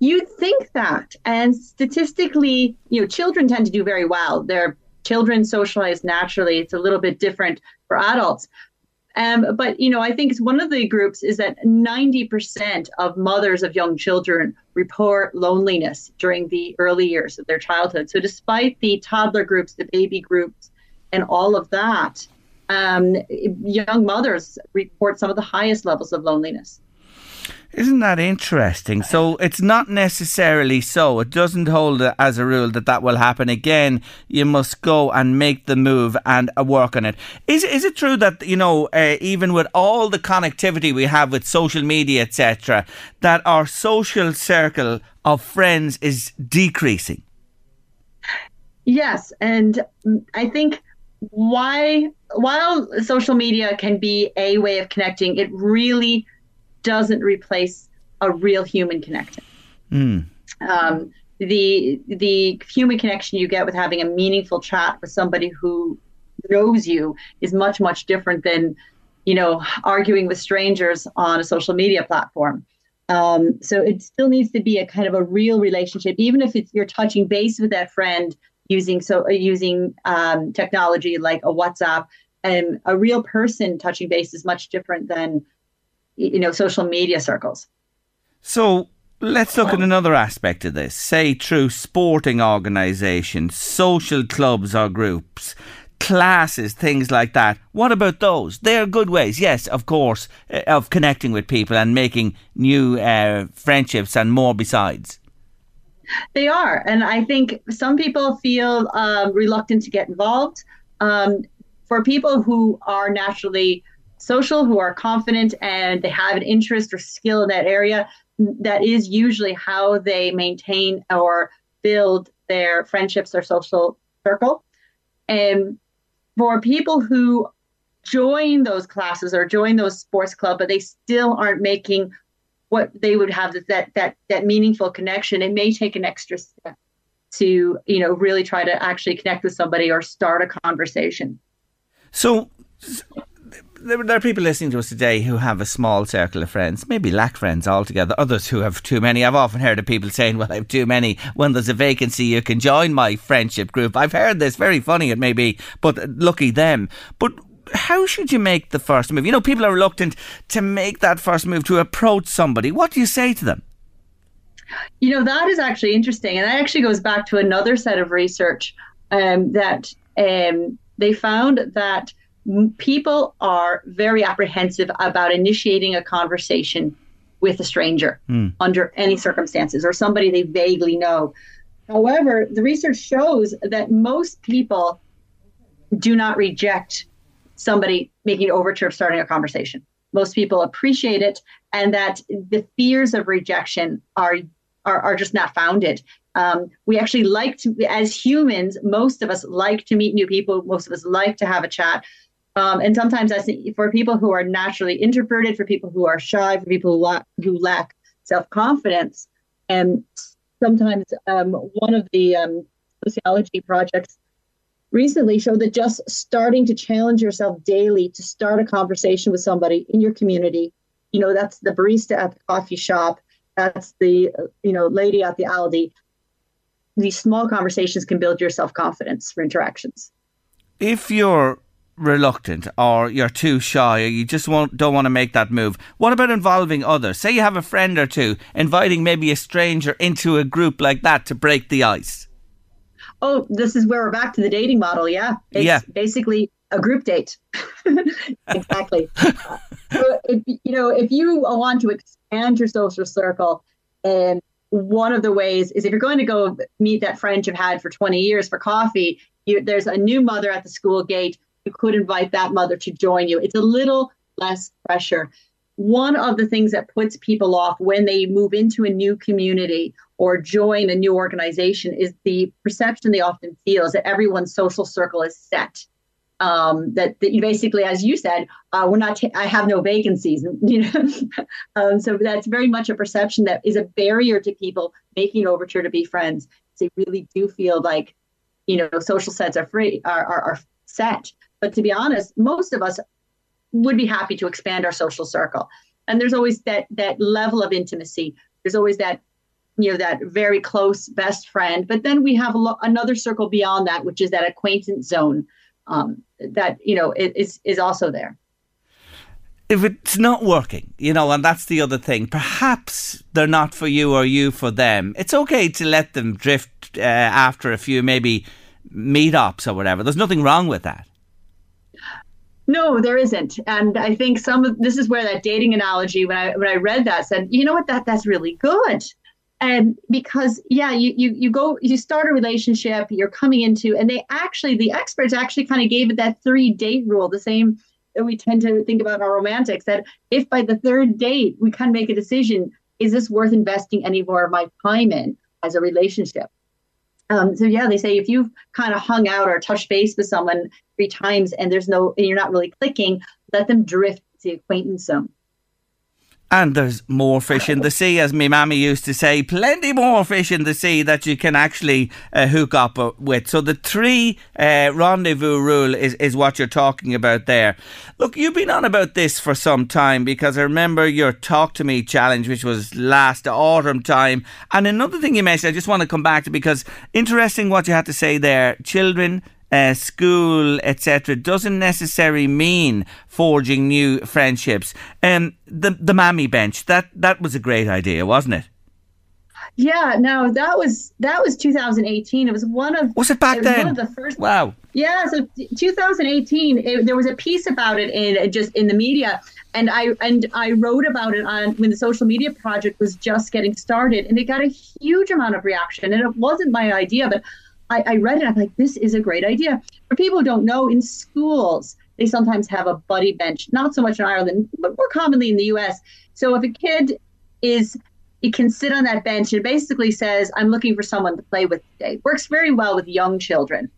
You'd think that. And statistically, you know, children tend to do very well. They're children socialize naturally. It's a little bit different for adults. Um, but you know, I think one of the groups is that 90% of mothers of young children report loneliness during the early years of their childhood. So, despite the toddler groups, the baby groups, and all of that, um, young mothers report some of the highest levels of loneliness. Isn't that interesting? So it's not necessarily so. It doesn't hold as a rule that that will happen again. You must go and make the move and uh, work on it. Is is it true that you know uh, even with all the connectivity we have with social media etc that our social circle of friends is decreasing? Yes, and I think why while social media can be a way of connecting, it really doesn't replace a real human connection. Mm. Um, the the human connection you get with having a meaningful chat with somebody who knows you is much much different than you know arguing with strangers on a social media platform. Um, so it still needs to be a kind of a real relationship, even if it's you're touching base with that friend using so using um, technology like a WhatsApp. And a real person touching base is much different than you know social media circles. So let's look at another aspect of this. Say through sporting organisations, social clubs or groups, classes, things like that. What about those? They're good ways, yes, of course, uh, of connecting with people and making new uh, friendships and more besides. They are, and I think some people feel um, reluctant to get involved. Um, for people who are naturally social, who are confident and they have an interest or skill in that area, that is usually how they maintain or build their friendships or social circle. And for people who join those classes or join those sports club, but they still aren't making what they would have that that that meaningful connection, it may take an extra step to you know really try to actually connect with somebody or start a conversation. So there, are people listening to us today who have a small circle of friends, maybe lack friends altogether. Others who have too many. I've often heard of people saying, "Well, I have too many." When there's a vacancy, you can join my friendship group. I've heard this. Very funny, it may be, but lucky them. But how should you make the first move? You know, people are reluctant to make that first move to approach somebody. What do you say to them? You know, that is actually interesting, and that actually goes back to another set of research um, that um, they found that people are very apprehensive about initiating a conversation with a stranger mm. under any circumstances or somebody they vaguely know. However, the research shows that most people do not reject somebody making an overture of starting a conversation. Most people appreciate it, and that the fears of rejection are are, are just not founded. Um, we actually like to, as humans, most of us like to meet new people. Most of us like to have a chat. Um, and sometimes I think for people who are naturally introverted, for people who are shy, for people who lack, who lack self confidence, and sometimes um, one of the um, sociology projects recently showed that just starting to challenge yourself daily to start a conversation with somebody in your community, you know, that's the barista at the coffee shop, that's the you know lady at the Aldi. These small conversations can build your self confidence for interactions. If you're reluctant or you're too shy or you just won't, don't want to make that move. What about involving others? Say you have a friend or two, inviting maybe a stranger into a group like that to break the ice. Oh, this is where we're back to the dating model. Yeah. It's yeah. basically a group date. exactly. so if, you know, if you want to expand your social circle, and one of the ways is if you're going to go meet that friend you've had for 20 years for coffee, you, there's a new mother at the school gate you could invite that mother to join you. It's a little less pressure. One of the things that puts people off when they move into a new community or join a new organization is the perception they often feel is that everyone's social circle is set. Um, that, that you basically, as you said, uh, we're not. T- I have no vacancies. You know, um, so that's very much a perception that is a barrier to people making overture to be friends. They really do feel like, you know, social sets are free, are, are, are set. But to be honest, most of us would be happy to expand our social circle. And there's always that that level of intimacy. There's always that you know that very close best friend. But then we have lo- another circle beyond that, which is that acquaintance zone um, that you know is is also there if it's not working, you know, and that's the other thing, perhaps they're not for you or you for them. It's okay to let them drift uh, after a few maybe meetups or whatever. There's nothing wrong with that. No, there isn't. And I think some of this is where that dating analogy, when I when I read that, said, you know what, that that's really good. And because yeah, you you you go you start a relationship, you're coming into, and they actually the experts actually kind of gave it that three date rule, the same that we tend to think about in our romantics, that if by the third date we kind of make a decision, is this worth investing any more of my time in as a relationship? Um, so yeah, they say if you've kind of hung out or touched base with someone three times and there's no and you're not really clicking, let them drift to the acquaintance zone. And there's more fish in the sea, as my mammy used to say. Plenty more fish in the sea that you can actually uh, hook up uh, with. So the three uh, rendezvous rule is, is what you're talking about there. Look, you've been on about this for some time because I remember your Talk to Me challenge, which was last autumn time. And another thing you mentioned, I just want to come back to because interesting what you had to say there. Children uh, school, etc., doesn't necessarily mean forging new friendships. Um, the the mammy bench that that was a great idea, wasn't it? Yeah, no, that was that was 2018. It was one of was it back it then? One of the first. Wow. Yeah, so 2018. It, there was a piece about it in just in the media, and I and I wrote about it on when the social media project was just getting started, and it got a huge amount of reaction. And it wasn't my idea, but I, I read it. I'm like, this is a great idea. For people who don't know, in schools, they sometimes have a buddy bench, not so much in Ireland, but more commonly in the US. So if a kid is it can sit on that bench and basically says, I'm looking for someone to play with today. Works very well with young children.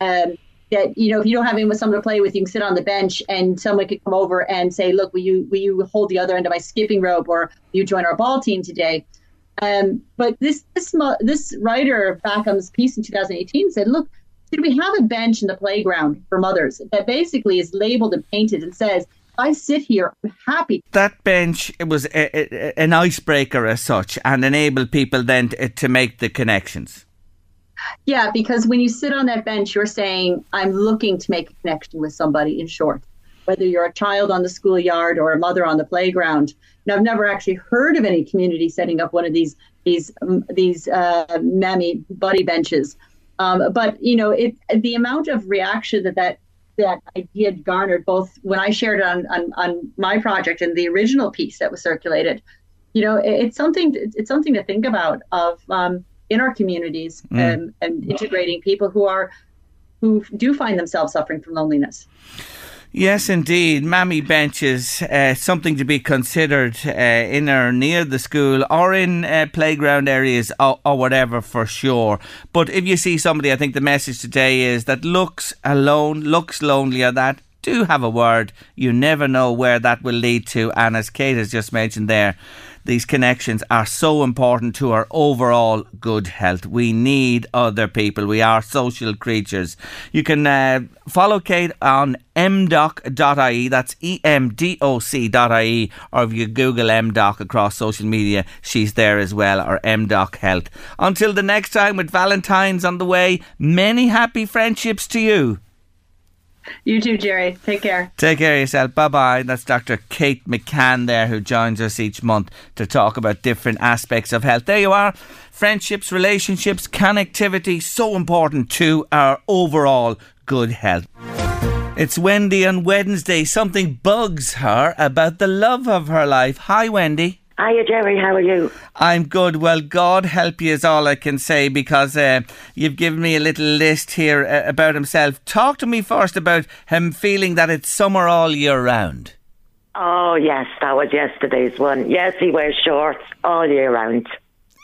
Um, that you know, if you don't have anyone with someone to play with, you can sit on the bench and someone could come over and say, Look, will you will you hold the other end of my skipping rope or you join our ball team today? Um, but this this this writer Backham's piece in 2018 said, look, did we have a bench in the playground for mothers that basically is labeled and painted and says, I sit here, I'm happy. That bench it was a, a, an icebreaker as such and enabled people then to, to make the connections. Yeah, because when you sit on that bench, you're saying, I'm looking to make a connection with somebody, in short, whether you're a child on the schoolyard or a mother on the playground. Now, I've never actually heard of any community setting up one of these these um, these uh, mammy buddy benches, um, but you know, it the amount of reaction that that that idea garnered, both when I shared it on, on on my project and the original piece that was circulated, you know, it, it's something it's something to think about of um, in our communities mm. and, and integrating people who are who do find themselves suffering from loneliness. Yes, indeed. Mammy benches, uh, something to be considered uh, in or near the school or in uh, playground areas or, or, whatever for sure. But if you see somebody, I think the message today is that looks alone, looks lonely, or that do have a word. You never know where that will lead to. And as Kate has just mentioned there, these connections are so important to our overall good health. We need other people. We are social creatures. You can uh, follow Kate on emdoc.ie. That's E-M-D-O-C.ie. Or if you Google mdoc across social media, she's there as well, or mdoc health. Until the next time with Valentine's on the way, many happy friendships to you. You too, Gerry. Take care. Take care of yourself. Bye bye. That's Dr. Kate McCann there, who joins us each month to talk about different aspects of health. There you are. Friendships, relationships, connectivity, so important to our overall good health. It's Wendy on Wednesday. Something bugs her about the love of her life. Hi, Wendy. Hiya, Gerry. How are you? I'm good. Well, God help you is all I can say because uh, you've given me a little list here uh, about himself. Talk to me first about him feeling that it's summer all year round. Oh, yes, that was yesterday's one. Yes, he wears shorts all year round.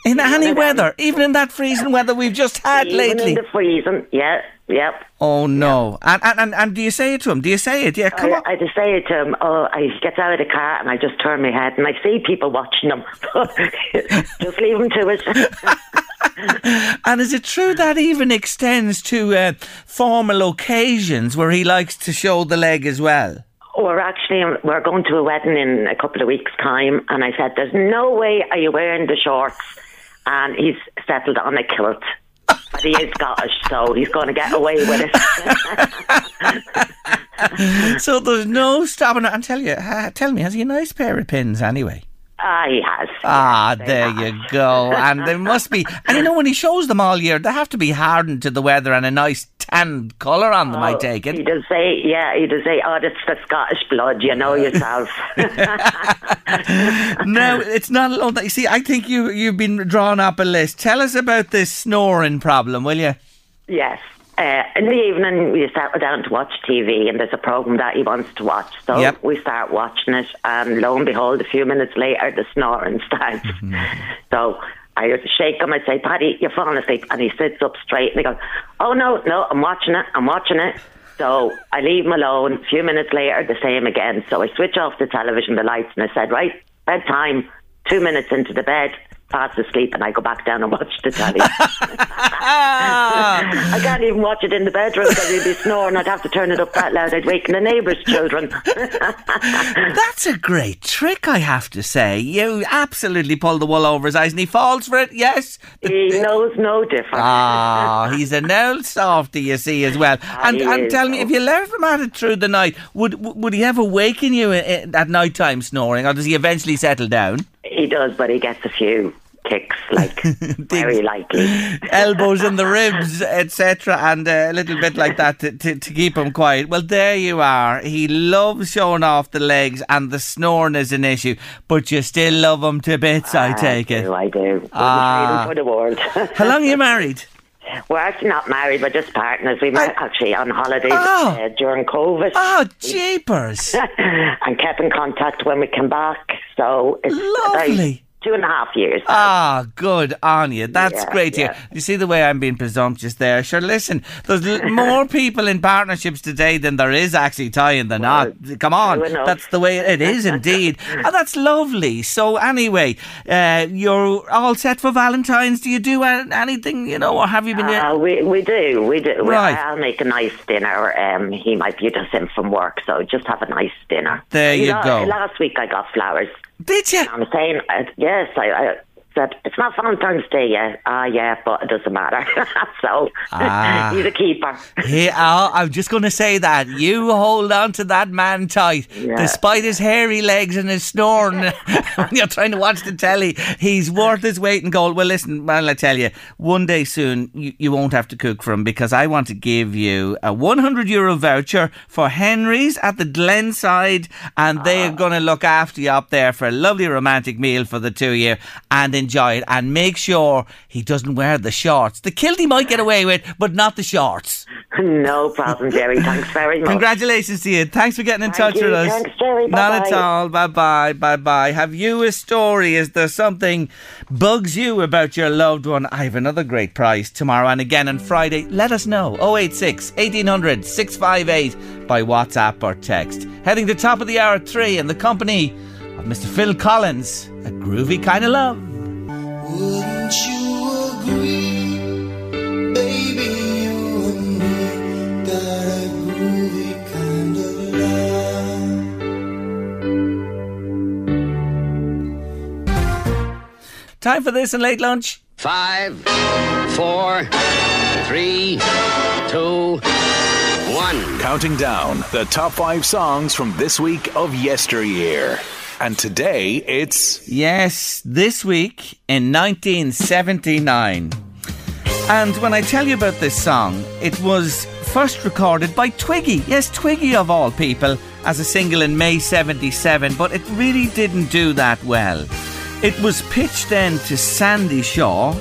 In any weather, even in that freezing weather we've just had even lately. in the freezing, yeah, yep. Oh no! And, and and and do you say it to him? Do you say it? Yeah, come I, on. I just say it to him. Oh, I get out of the car and I just turn my head and I see people watching him. just leave him to it. and is it true that even extends to uh, formal occasions where he likes to show the leg as well? We're actually we're going to a wedding in a couple of weeks' time, and I said, "There's no way are you wearing the shorts." And he's settled on a kilt. But he is Scottish, so he's going to get away with it. so there's no stopping. it. And tell you, uh, tell me, has he a nice pair of pins anyway? Ah, he has. Ah, there you go. And there must be, and you know, when he shows them all year, they have to be hardened to the weather and a nice tan colour on them, I take it. He does say, yeah, he does say, oh, that's the Scottish blood, you know yourself. no, it's not alone. That you see, I think you, you've been drawn up a list. Tell us about this snoring problem, will you? yes. Uh, in the evening, we settle down to watch TV, and there's a program that he wants to watch. So Yep. we start watching it, and lo and behold, a few minutes later, the snoring starts. so I shake him. I say, "Paddy, you're falling asleep," and he sits up straight, and he goes, "Oh no, no, I'm watching it. I'm watching it." So I leave him alone. A few minutes later, the same again. So I switch off the television, the lights, and I said, "Right, bedtime." Two minutes into the bed, fast asleep, and I go back down and watch the telly. I can't even watch it in the bedroom because he'd be snoring. I'd have to turn it up that loud. I'd waken the neighbours' children. That's a great trick, I have to say. You absolutely pull the wool over his eyes and he falls for it, yes? he knows no difference. Ah, he's an old softy, you see, as well. And, he and tell me, if you left him at it through the night, would would he ever waken you at night time snoring, or does he eventually settle down? He does, but he gets a few kicks, like very likely. Elbows in the ribs, etc., and uh, a little bit like that to, to, to keep him quiet. Well, there you are. He loves showing off the legs, and the snoring is an issue, but you still love him to bits, I take I it. I do. Ah. for the world. How long are you married? We're actually not married. We're just partners. We met actually on holidays Oh. uh, during COVID. Oh, jeepers. and kept in contact when we came back. So it's Lovely. Two and a half years. Ah, good on you. That's Yeah, great yeah. You see the way I'm being presumptuous there. Sure, listen, there's l- more people in partnerships today than there is actually tying the knot. Come on, that's the way it is indeed. and that's lovely. So anyway, uh, you're all set for Valentine's. Do you do anything, you know, or have you been? Uh, we we do we do. We- Right. I'll make a nice dinner. Um, he might be just in from work, so just have a nice dinner. There you know, go. Last week I got flowers. Did you? I'm saying uh, yes. I, I said it's not Valentine's Day yet. Ah, yeah, but it doesn't matter. so Ah. he's a keeper. Yeah, oh, I'm just going to say that. You hold on to that man tight. Yeah. Despite his hairy legs and his snoring when you're trying to watch the telly, he's worth his weight in gold. Well, listen, well, I tell you, one day soon you, you won't have to cook for him because I want to give you a 100 euro voucher for Henry's at the Glenside and they are going to look after you up there for a lovely romantic meal for the two of you and enjoy it and make sure he doesn't wear the shorts. The kilt he might get away with, but not the shorts. no problem, Gerry. Thanks very much. Congratulations to you. Thanks for getting in Thank touch you. with us. Thanks, Gerry. Bye Not at Bye-bye. all. Bye bye. Bye bye. Have you a story? Is there something bugs you about your loved one? I have another great prize tomorrow and again on Friday. Let us know. 086 1800 658 by WhatsApp or text. Heading to top of the hour 3 in the company of Mr. Phil Collins. A groovy kind of love. Time for this and late lunch. Five, four, three, two, one. Counting down the top five songs from this week of yesteryear. And today it's Yes, this week in 1979. And when I tell you about this song, it was first recorded by Twiggy. Yes, Twiggy of all people, as a single in May 77, but it really didn't do that well. It was pitched then to Sandie Shaw,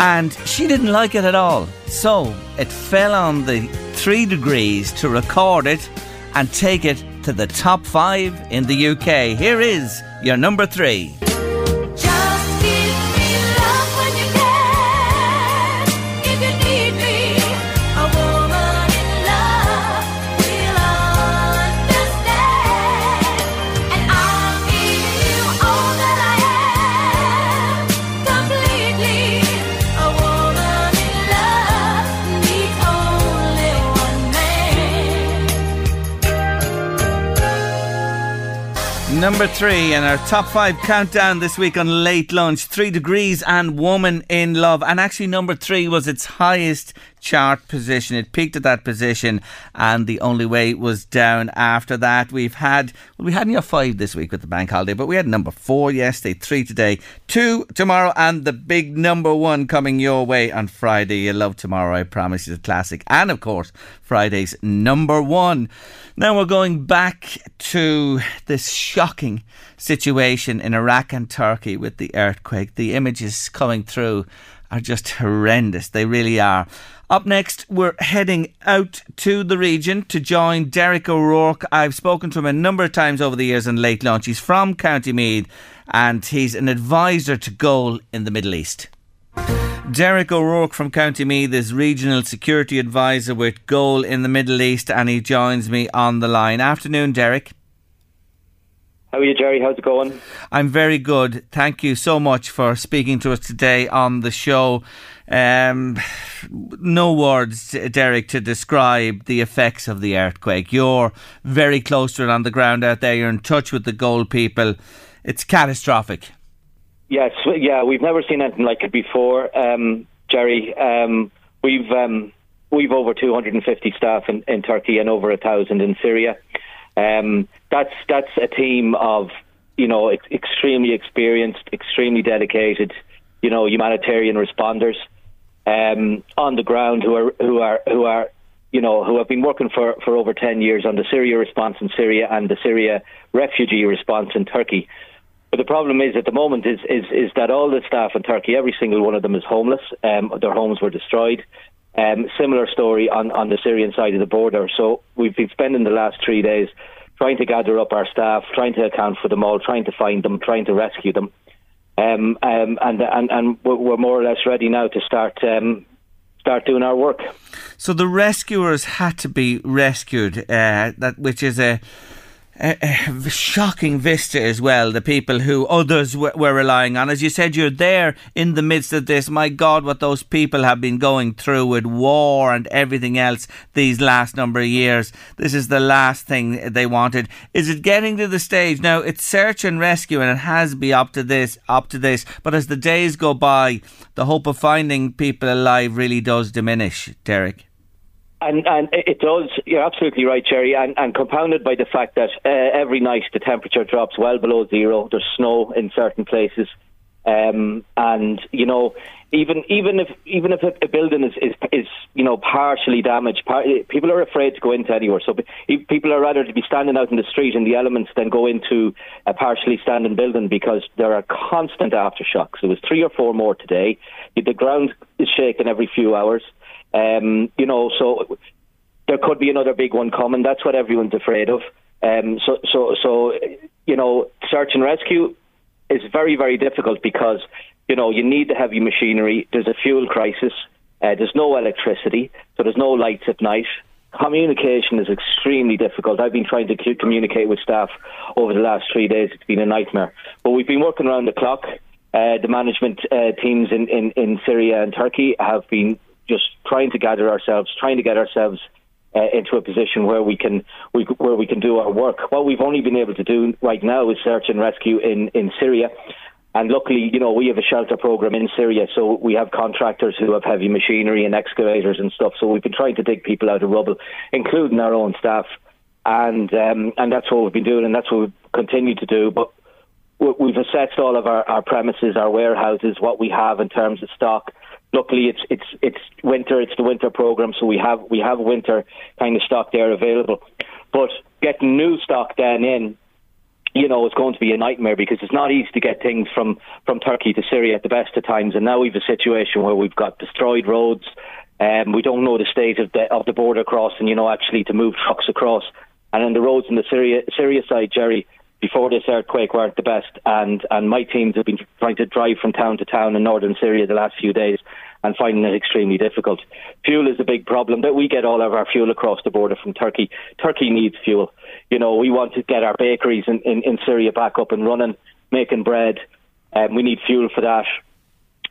and she didn't like it at all. So it fell on the three degrees to record it and take it to the top five in the UK. Here is your number three. Number three in our top five countdown this week on Late Lunch Three Degrees and Woman in Love. And actually, number three was its highest chart position. It peaked at that position, and the only way was down after that. We've had, well, we had near five this week with the bank holiday, but we had number four yesterday, three today, two tomorrow, and the big number one coming your way on Friday. You love tomorrow, I promise you, the classic. And of course, Friday's number one. Now we're going back to this shocking situation in Iraq and Turkey with the earthquake. The images coming through are just horrendous. They really are. Up next, we're heading out to the region to join Derek O'Rourke. I've spoken to him a number of times over the years in late lunch. He's from County Meath and he's an advisor to Goal in the Middle East. Derek O'Rourke from County Meath is regional security advisor with Goal in the Middle East and he joins me on the line. Afternoon, Derek. How are you, Gerry? How's it going? I'm very good. Thank you so much for speaking to us today on the show. Um, no words, Derek, to describe the effects of the earthquake. You're very close to it on the ground out there. You're in touch with the goal people. It's catastrophic. Yes, yeah, we've never seen anything like it before, um, Gerry. Um, we've um, we've over 250 staff in, in Turkey and over a thousand in Syria. Um, that's that's a team of you know ex- extremely experienced, extremely dedicated, you know, humanitarian responders um, on the ground who are who are who are you know who have been working for for over 10 years on the Syria response in Syria and the Syria refugee response in Turkey. But the problem is at the moment is, is is that all the staff in Turkey, every single one of them is homeless. Um, their homes were destroyed. Um, similar story on, on the Syrian side of the border. So we've been spending the last three days trying to gather up our staff, trying to account for them all, trying to find them, trying to rescue them. Um, um, and and and we're more or less ready now to start um, start doing our work. So the rescuers had to be rescued, uh, that which is a, a shocking vista as well. The people who others w- were relying on, as you said, you're there in the midst of this. My God, what those people have been going through with war and everything else these last number of years. This is the last thing they wanted. Is it getting to the stage now? It's search and rescue, and it has been up to this, up to this. But as the days go by, the hope of finding people alive really does diminish. Derek. And and it does. You're absolutely right, Gerry. And, and compounded by the fact that uh, every night the temperature drops well below zero. There's snow in certain places, um, and you know, even even if even if a, building is, is is you know partially damaged, par- people are afraid to go into anywhere. So people are rather to be standing out in the street in the elements than go into a partially standing building because there are constant aftershocks. There was three or four more today. The ground is shaking every few hours. Um, you know, so there could be another big one coming. That's what everyone's afraid of. Um, so, so, so, you know, search and rescue is very, very difficult because you know you need the heavy machinery. There's a fuel crisis. Uh, there's no electricity, so there's no lights at night. Communication is extremely difficult. I've been trying to communicate with staff over the last three days. It's been a nightmare. But we've been working around the clock. Uh, the management uh, teams in, in, in Syria and Turkey have been just trying to gather ourselves, trying to get ourselves uh, into a position where we can we, where we can do our work. What we've only been able to do right now is search and rescue in, in Syria. And luckily, you know, we have a shelter program in Syria, so we have contractors who have heavy machinery and excavators and stuff. So we've been trying to dig people out of rubble, including our own staff, and um, and that's what we've been doing, and that's what we continue to do. But we- we've assessed all of our, our premises, our warehouses, what we have in terms of stock. Luckily, it's it's it's winter. It's the winter program, so we have we have winter kind of stock there available. But getting new stock then in, you know, it's going to be a nightmare because it's not easy to get things from from Turkey to Syria at the best of times. And now we've a situation where we've got destroyed roads. Um, we don't know the state of the of the border crossing. You know, actually to move trucks across. And then the roads in the Syria Syria side, Gerry, before this earthquake weren't the best. And and my teams have been trying to drive from town to town in northern Syria the last few days and finding it extremely difficult. Fuel is a big problem. That we get all of our fuel across the border from Turkey. Turkey needs fuel. You know, we want to get our bakeries in, in, in Syria back up and running, making bread. Um, we need fuel for that.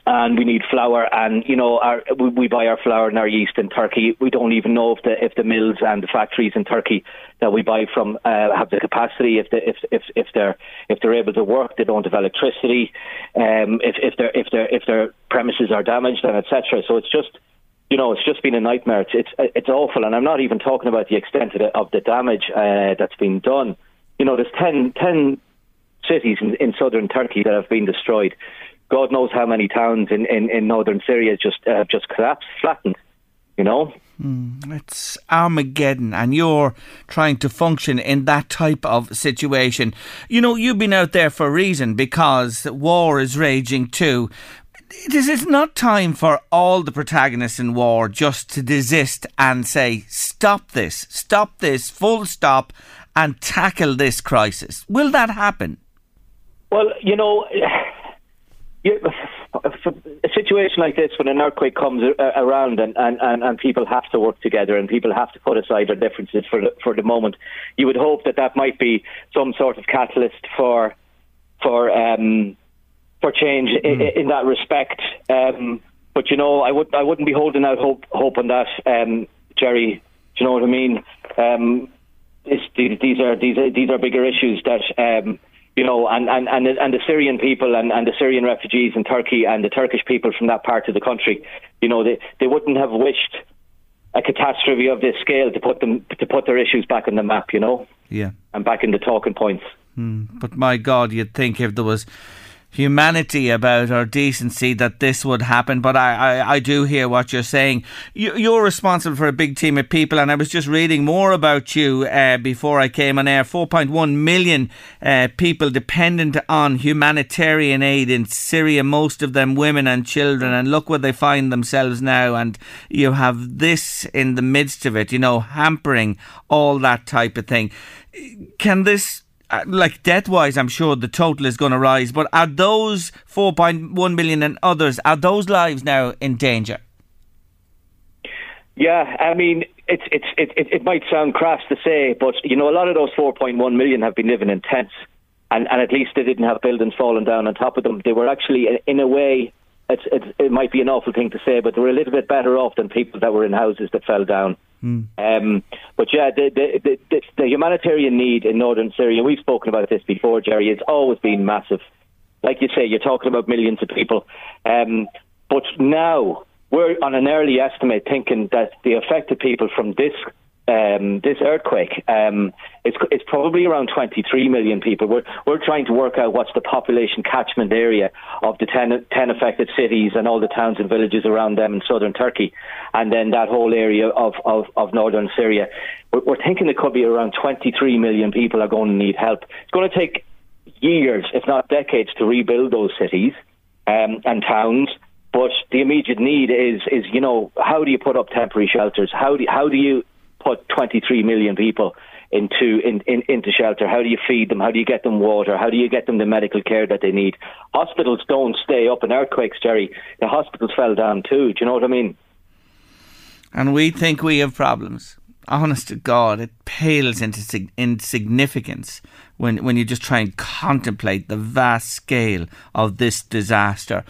And we need flour, and you know, our, we, buy our flour and our yeast in Turkey. We don't even know if the if the mills and the factories in Turkey that we buy from uh, have the capacity. If the, if if if they're if they're able to work, they don't have electricity. Um, if if their if their if their premises are damaged, and etc. So it's just you know, it's just been a nightmare. It's it's, it's awful, and I'm not even talking about the extent of the, of the damage uh, that's been done. You know, there's 10, 10 cities in, in southern Turkey that have been destroyed. God knows how many towns in, in, in northern Syria just uh, just collapsed, flattened. You know, Mm, it's Armageddon, and you're trying to function in that type of situation. You know, you've been out there for a reason because war is raging too. This Is not time for all the protagonists in war just to desist and say, stop this, stop this, full stop, and tackle this crisis? Will that happen? Well, you know, you, a situation like this, when an earthquake comes around and, and, and, and people have to work together and people have to put aside their differences for the, for the moment, you would hope that that might be some sort of catalyst for for um, for change i i in that respect. Um, but you know, I would I wouldn't be holding out hope hope on that, um, Gerry. Do you know what I mean? Um, it's, these these are these are these are bigger issues that um, you know, and, and, and, and the Syrian people and, and the Syrian refugees in Turkey and the Turkish people from that part of the country, you know, they, they wouldn't have wished a catastrophe of this scale to put them to put their issues back on the map, you know, Yeah. and back in the talking points. Hmm. But my God, you'd think if there was humanity about or decency that this would happen. But I, I, I do hear what you're saying. You, you're responsible for a big team of people, and I was just reading more about you uh, before I came on air. 4.1 million uh, people dependent on humanitarian aid in Syria, most of them women and children. And look where they find themselves now. And you have this in the midst of it, you know, hampering all that type of thing. Can this uh, like death wise, I'm sure the total is going to rise. But are those 4.1 million and others, are those lives now in danger? Yeah, I mean, it's it's it, it, it might sound crass to say, but you know, a lot of those 4.1 million have been living in tents, and and at least they didn't have buildings falling down on top of them. They were actually, in a way, it's, it's, it might be an awful thing to say, but they were a little bit better off than people that were in houses that fell down. Um, but yeah, the, the, the, the, the humanitarian need in northern Syria, we've spoken about this before, Gerry, it's always been massive. Like you say, you're talking about millions of people. Um, but now we're on an early estimate thinking that the affected people from this um, this earthquake um, it's, it's probably around 23 million people. We're, we're trying to work out what's the population catchment area of the 10, 10 affected cities and all the towns and villages around them in southern Turkey, and then that whole area of, of, of northern Syria. We're, we're thinking it could be around 23 million people are going to need help. It's going to take years, if not decades, to rebuild those cities um, and towns. But the immediate need is, is you know, how do you put up temporary shelters? How do how do you put 23 million people into in, in, into shelter? How do you feed them? How do you get them water? How do you get them the medical care that they need? Hospitals don't stay up in earthquakes, Gerry. The hospitals fell down too. Do you know what I mean? And we think we have problems. Honest to God, it pales into sig- insignificance when, when you just try and contemplate the vast scale of this disaster.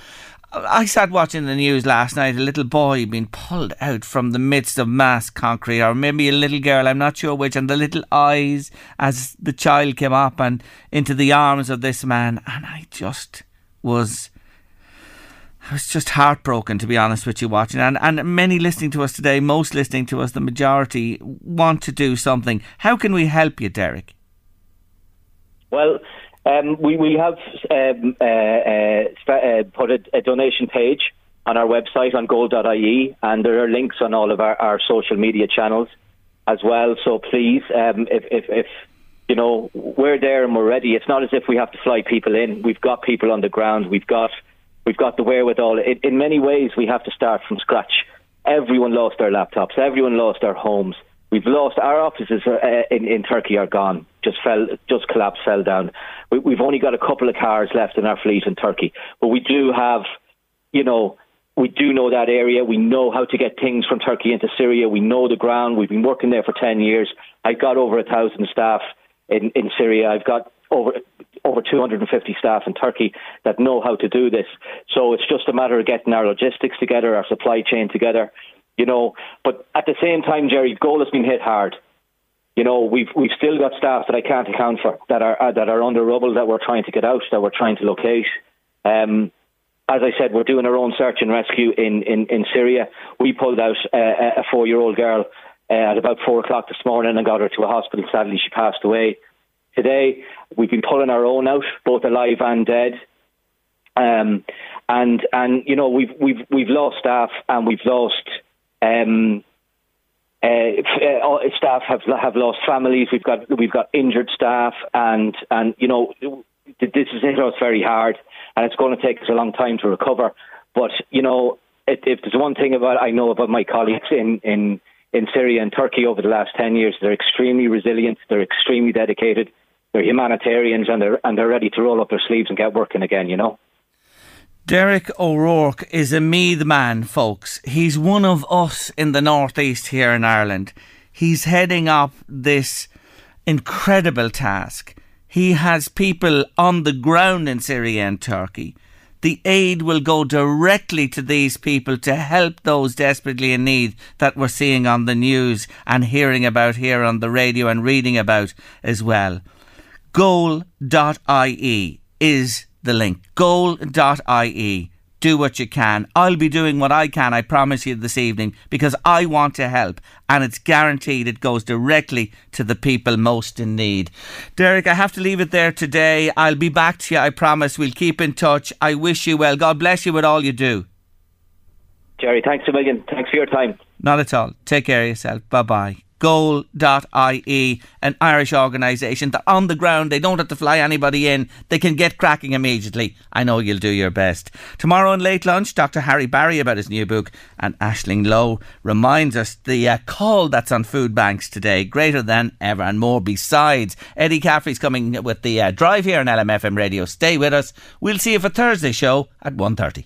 I sat watching the news last night, a little boy being pulled out from the midst of mass concrete, or maybe a little girl, I'm not sure which, and the little eyes as the child came up and into the arms of this man. And I just was. I was just heartbroken, to be honest with you, watching. And, and many listening to us today, most listening to us, the majority, want to do something. How can we help you, Derek? Well, um, we we have um, uh, uh, uh, put a, a donation page on our website on goal.ie, and there are links on all of our, our social media channels as well. So please, um, if, if, if you know we're there and we're ready, it's not as if we have to fly people in. We've got people on the ground. We've got we've got the wherewithal. In, in many ways, we have to start from scratch. Everyone lost their laptops. Everyone lost their homes. We've lost our offices uh, in, in Turkey are gone. Just fell, just collapsed, fell down. We, we've only got a couple of cars left in our fleet in Turkey, but we do have, you know, we do know that area. We know how to get things from Turkey into Syria. We know the ground. We've been working there for ten years. I've got over a thousand staff in, in Syria. I've got over over 250 staff in Turkey that know how to do this. So it's just a matter of getting our logistics together, our supply chain together, you know. But at the same time, Gerry, goal has been hit hard. You know, we've we've still got staff that I can't account for that are uh, that are under rubble that we're trying to get out, that we're trying to locate. Um, as I said, we're doing our own search and rescue in, in, in Syria. We pulled out uh, a four year old girl uh, at about four o'clock this morning and got her to a hospital. Sadly, she passed away. Today, we've been pulling our own out, both alive and dead. Um, and and you know we've we've we've lost staff and we've lost um, uh, uh, staff have have lost families. We've got we've got injured staff, and and you know this has hit us very hard, and it's going to take us a long time to recover. But you know, if, if there's one thing about I know about my colleagues in in in Syria and Turkey over the last ten years, they're extremely resilient. They're extremely dedicated. They're humanitarians, and they're and they're ready to roll up their sleeves and get working again. You know. Derek O'Rourke is a Meath man, folks. He's one of us in the northeast here in Ireland. He's heading up this incredible task. He has people on the ground in Syria and Turkey. The aid will go directly to these people to help those desperately in need that we're seeing on the news and hearing about here on the radio and reading about as well. Goal.ie is the link. Goal.ie. Do what you can. I'll be doing what I can, I promise you, this evening, because I want to help, and it's guaranteed it goes directly to the people most in need. Derek, I have to leave it there today. I'll be back to you, I promise. We'll keep in touch. I wish you well. God bless you with all you do. Gerry, thanks a million. Thanks for your time. Not at all. Take care of yourself. Bye bye. Goal.ie, an Irish organisation. They're on the ground. They don't have to fly anybody in. They can get cracking immediately. I know you'll do your best. Tomorrow on Late Lunch, Dr. Harry Barry about his new book, and Ashling Lowe reminds us the uh, call that's on food banks today, greater than ever and more besides. Eddie Caffrey's coming with the uh, drive here on LMFM Radio. Stay with us. We'll see you for Thursday show at 1.30.